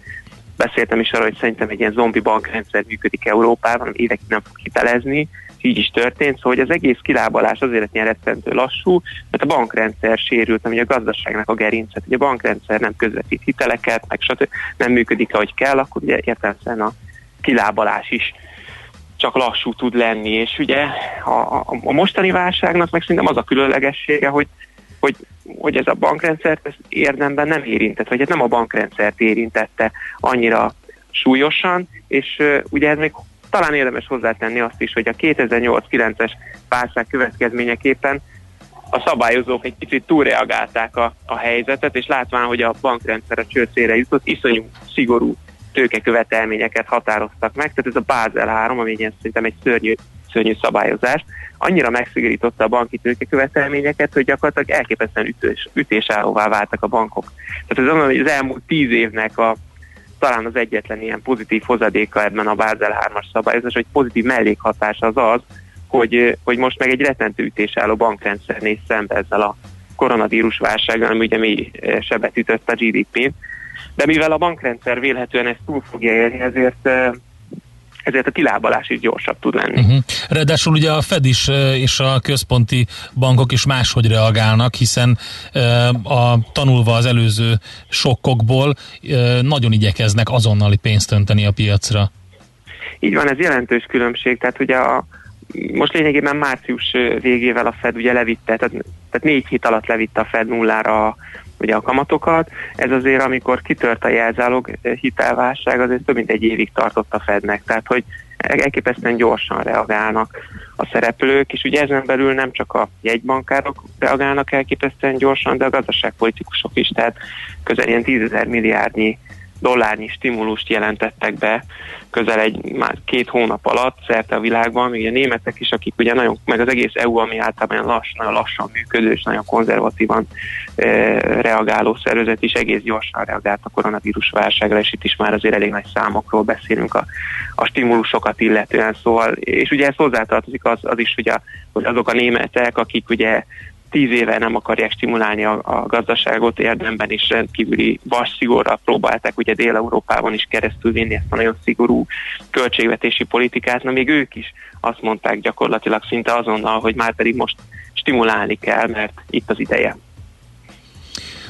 beszéltem is arról, hogy szerintem egy ilyen zombi bankrendszer működik Európában, évekig nem fog hitelezni, így is történt, szóval hogy az egész kilábalás azért ilyen rettentő lassú, mert a bankrendszer sérült, ami a gazdaságnak a gerincet, hogy a bankrendszer nem közvetít hiteleket, meg stb. nem működik, ahogy kell, akkor ugye értelemszerűen a kilábalás is csak lassú tud lenni, és ugye a, a, a mostani válságnak meg szerintem az a különlegessége, hogy, hogy, hogy ez a bankrendszert ez érdemben nem érintett, vagy ez nem a bankrendszert érintette annyira súlyosan, és uh, ugye ez még talán érdemes hozzátenni azt is, hogy a 2008-9-es válság következményeképpen a szabályozók egy kicsit túlreagálták a, a helyzetet, és látván, hogy a bankrendszer a csőcére jutott, iszonyú szigorú tőkekövetelményeket határoztak meg, tehát ez a Basel 3, ami ilyen szerintem egy szörnyű, szörnyű szabályozás, annyira megszigorította a banki tőkekövetelményeket, hogy gyakorlatilag elképesztően ütés, ütésállóvá váltak a bankok. Tehát az, hogy az elmúlt tíz évnek a talán az egyetlen ilyen pozitív hozadéka ebben a Basel 3-as szabályozás, hogy pozitív mellékhatása az az, hogy, hogy most meg egy rettentő ütésálló bankrendszer néz szembe ezzel a koronavírus válsággal, ami ugye mi sebet ütött a GDP-n. De mivel a bankrendszer vélhetően ezt túl fogja élni, ezért eh, ezért a kilábalás is gyorsabb tud lenni. Uh-huh. Ráadásul ugye a Fed is és a központi bankok is máshogy reagálnak, hiszen a, tanulva az előző sokkokból nagyon igyekeznek azonnali pénzt önteni a piacra. Így van, ez jelentős különbség, tehát ugye a, most lényegében március végével a Fed ugye levitte, tehát, tehát négy hét alatt levitte a Fed nullára a, ugye a kamatokat. Ez azért, amikor kitört a jelzálog eh, hitelválság, azért több mint egy évig tartott a Fednek. Tehát, hogy elképesztően gyorsan reagálnak a szereplők, és ugye ezen belül nem csak a jegybankárok reagálnak elképesztően gyorsan, de a gazdaságpolitikusok is, tehát közel ilyen 10 milliárdnyi dollárnyi stimulust jelentettek be közel egy már két hónap alatt szerte a világban, még a németek is, akik ugye nagyon, meg az egész EU, ami általában lass, nagyon lassan működő és nagyon konzervatívan e, reagáló szervezet is egész gyorsan reagált a koronavírus válságra, és itt is már azért elég nagy számokról beszélünk a, a stimulusokat illetően, szóval, és ugye ez hozzátartozik az, az is, hogy, a, hogy azok a németek, akik ugye tíz éve nem akarják stimulálni a, a gazdaságot, érdemben is rendkívüli vas szigorral próbálták ugye Dél-Európában is keresztül vinni ezt a nagyon szigorú költségvetési politikát, na még ők is azt mondták gyakorlatilag szinte azonnal, hogy már pedig most stimulálni kell, mert itt az ideje.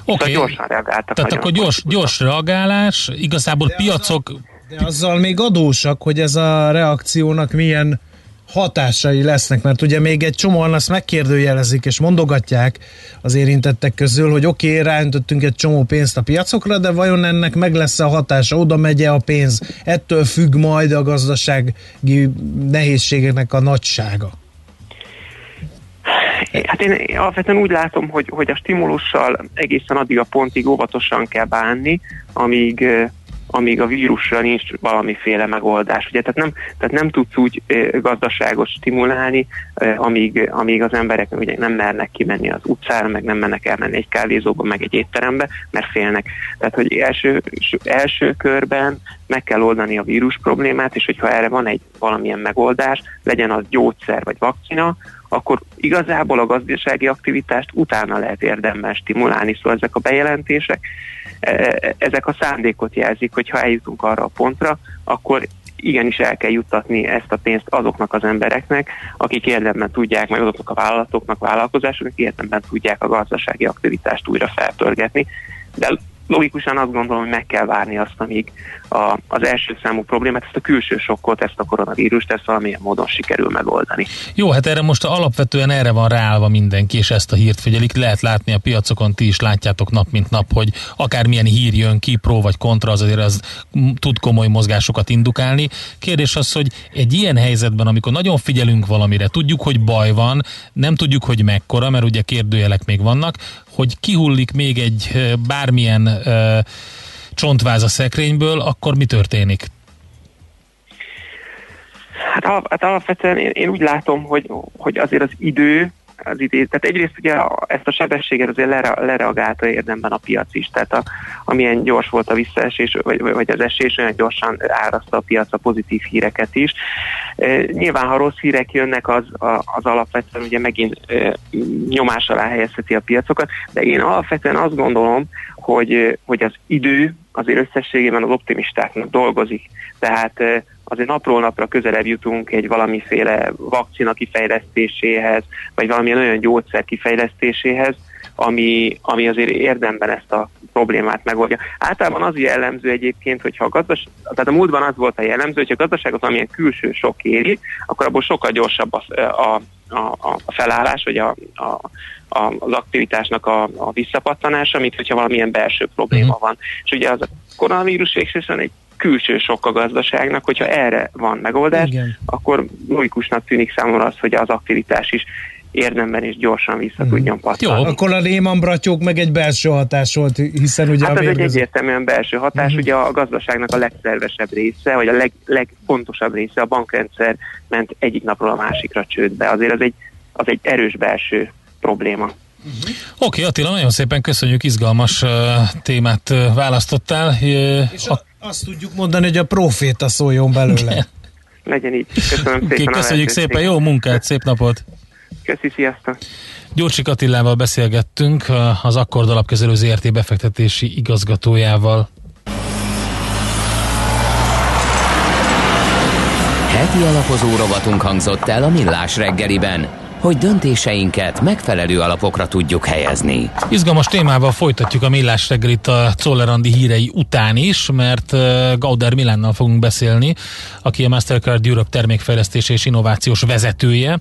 Oké, okay. gyorsan reagáltak. Tehát akkor gyors, gyors reagálás, igazából de piacok... Azzal, de azzal még adósak, hogy ez a reakciónak milyen hatásai lesznek, mert ugye még egy csomóan azt megkérdőjelezik és mondogatják az érintettek közül, hogy oké, okay, ráöntöttünk egy csomó pénzt a piacokra, de vajon ennek meg lesz a hatása, oda megy a pénz, ettől függ majd a gazdasági nehézségeknek a nagysága. Hát én alapvetően úgy látom, hogy, hogy a stimulussal egészen addig a pontig óvatosan kell bánni, amíg amíg a vírusra nincs valamiféle megoldás. Ugye, tehát, nem, tehát nem tudsz úgy gazdaságot stimulálni, amíg, amíg az emberek ugye nem mernek kimenni az utcára, meg nem mennek elmenni egy kávézóba, meg egy étterembe, mert félnek. Tehát, hogy első, első körben meg kell oldani a vírus problémát, és hogyha erre van egy valamilyen megoldás, legyen az gyógyszer vagy vakcina, akkor igazából a gazdasági aktivitást utána lehet érdemben stimulálni. Szóval ezek a bejelentések, ezek a szándékot jelzik, hogy ha eljutunk arra a pontra, akkor igenis el kell juttatni ezt a pénzt azoknak az embereknek, akik érdemben tudják, meg azoknak a vállalatoknak, vállalkozásoknak, érdemben tudják a gazdasági aktivitást újra felpörgetni. De logikusan azt gondolom, hogy meg kell várni azt, amíg a, az első számú problémát, ezt a külső sokkot, ezt a koronavírust, ezt valamilyen módon sikerül megoldani. Jó, hát erre most alapvetően erre van ráállva mindenki, és ezt a hírt figyelik. Lehet látni a piacokon, ti is látjátok nap mint nap, hogy akármilyen hír jön ki, pro vagy kontra, az azért az tud komoly mozgásokat indukálni. Kérdés az, hogy egy ilyen helyzetben, amikor nagyon figyelünk valamire, tudjuk, hogy baj van, nem tudjuk, hogy mekkora, mert ugye kérdőjelek még vannak, hogy kihullik még egy bármilyen uh, csontváz a szekrényből, akkor mi történik? Hát, hát alapvetően én, én úgy látom, hogy, hogy azért az idő az idő. Tehát egyrészt ugye ezt a sebességet azért lere, lereagálta érdemben a piac is, tehát a, amilyen gyors volt a visszaesés, vagy, vagy az esés, olyan gyorsan áraszta a piac a pozitív híreket is. E, nyilván, ha rossz hírek jönnek, az, az alapvetően ugye megint e, nyomás alá helyezheti a piacokat, de én alapvetően azt gondolom, hogy, hogy az idő azért összességében az optimistáknak dolgozik. Tehát azért napról napra közelebb jutunk egy valamiféle vakcina kifejlesztéséhez, vagy valamilyen olyan gyógyszer kifejlesztéséhez, ami, ami azért érdemben ezt a problémát megoldja. Általában az jellemző egyébként, hogyha a gazdaság, tehát a múltban az volt a jellemző, hogyha a gazdaságot valamilyen külső sok éri, akkor abból sokkal gyorsabb a, a, a, a felállás, vagy a, a, a, az aktivitásnak a, a visszapattanása, mint hogyha valamilyen belső probléma mhm. van. És ugye az a koronavírus végsősorban egy külső sok a gazdaságnak, hogyha erre van megoldás, Igen. akkor logikusnak tűnik számomra az, hogy az aktivitás is érdemben és gyorsan vissza mm. tudjon pattani. Jó, akkor a Lehman bratyók meg egy belső hatás volt, hiszen ugye... Hát ez egy egyértelműen belső hatás, mm. ugye a gazdaságnak a legszervesebb része, vagy a leg, legfontosabb része, a bankrendszer ment egyik napról a másikra csődbe. Azért az egy, az egy erős belső probléma. Uh-huh. Oké, okay, Attila, nagyon szépen köszönjük, izgalmas uh, témát uh, választottál. Uh, és a, azt tudjuk mondani, hogy a proféta szóljon belőle. Legyen így. Köszönöm szépen. Okay, köszönjük szépen, jó munkát, szép napot! Köszi, sziasztok! Gyurcsik Attilával beszélgettünk, az Akkord Alapkezelő ZRT befektetési igazgatójával. Heti alapozó rovatunk hangzott el a Millás reggeliben. Hogy döntéseinket megfelelő alapokra tudjuk helyezni. Izgalmas témával folytatjuk a millás reggelit a Czollerandi hírei után is, mert Gauder Milánnal fogunk beszélni, aki a Mastercard Europe termékfejlesztés és innovációs vezetője.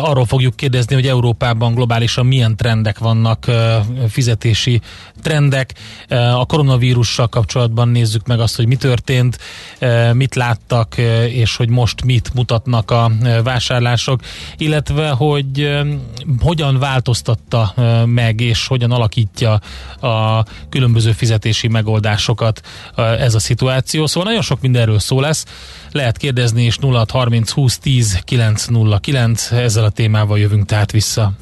Arról fogjuk kérdezni, hogy Európában globálisan milyen trendek vannak, fizetési trendek. A koronavírussal kapcsolatban nézzük meg azt, hogy mi történt, mit láttak, és hogy most mit mutatnak a vásárlások, illetve hogy hogyan változtatta meg, és hogyan alakítja a különböző fizetési megoldásokat ez a szituáció. Szóval nagyon sok mindenről szó lesz. Lehet kérdezni, és 0630 20 10 909 ezzel a témával jövünk tehát vissza.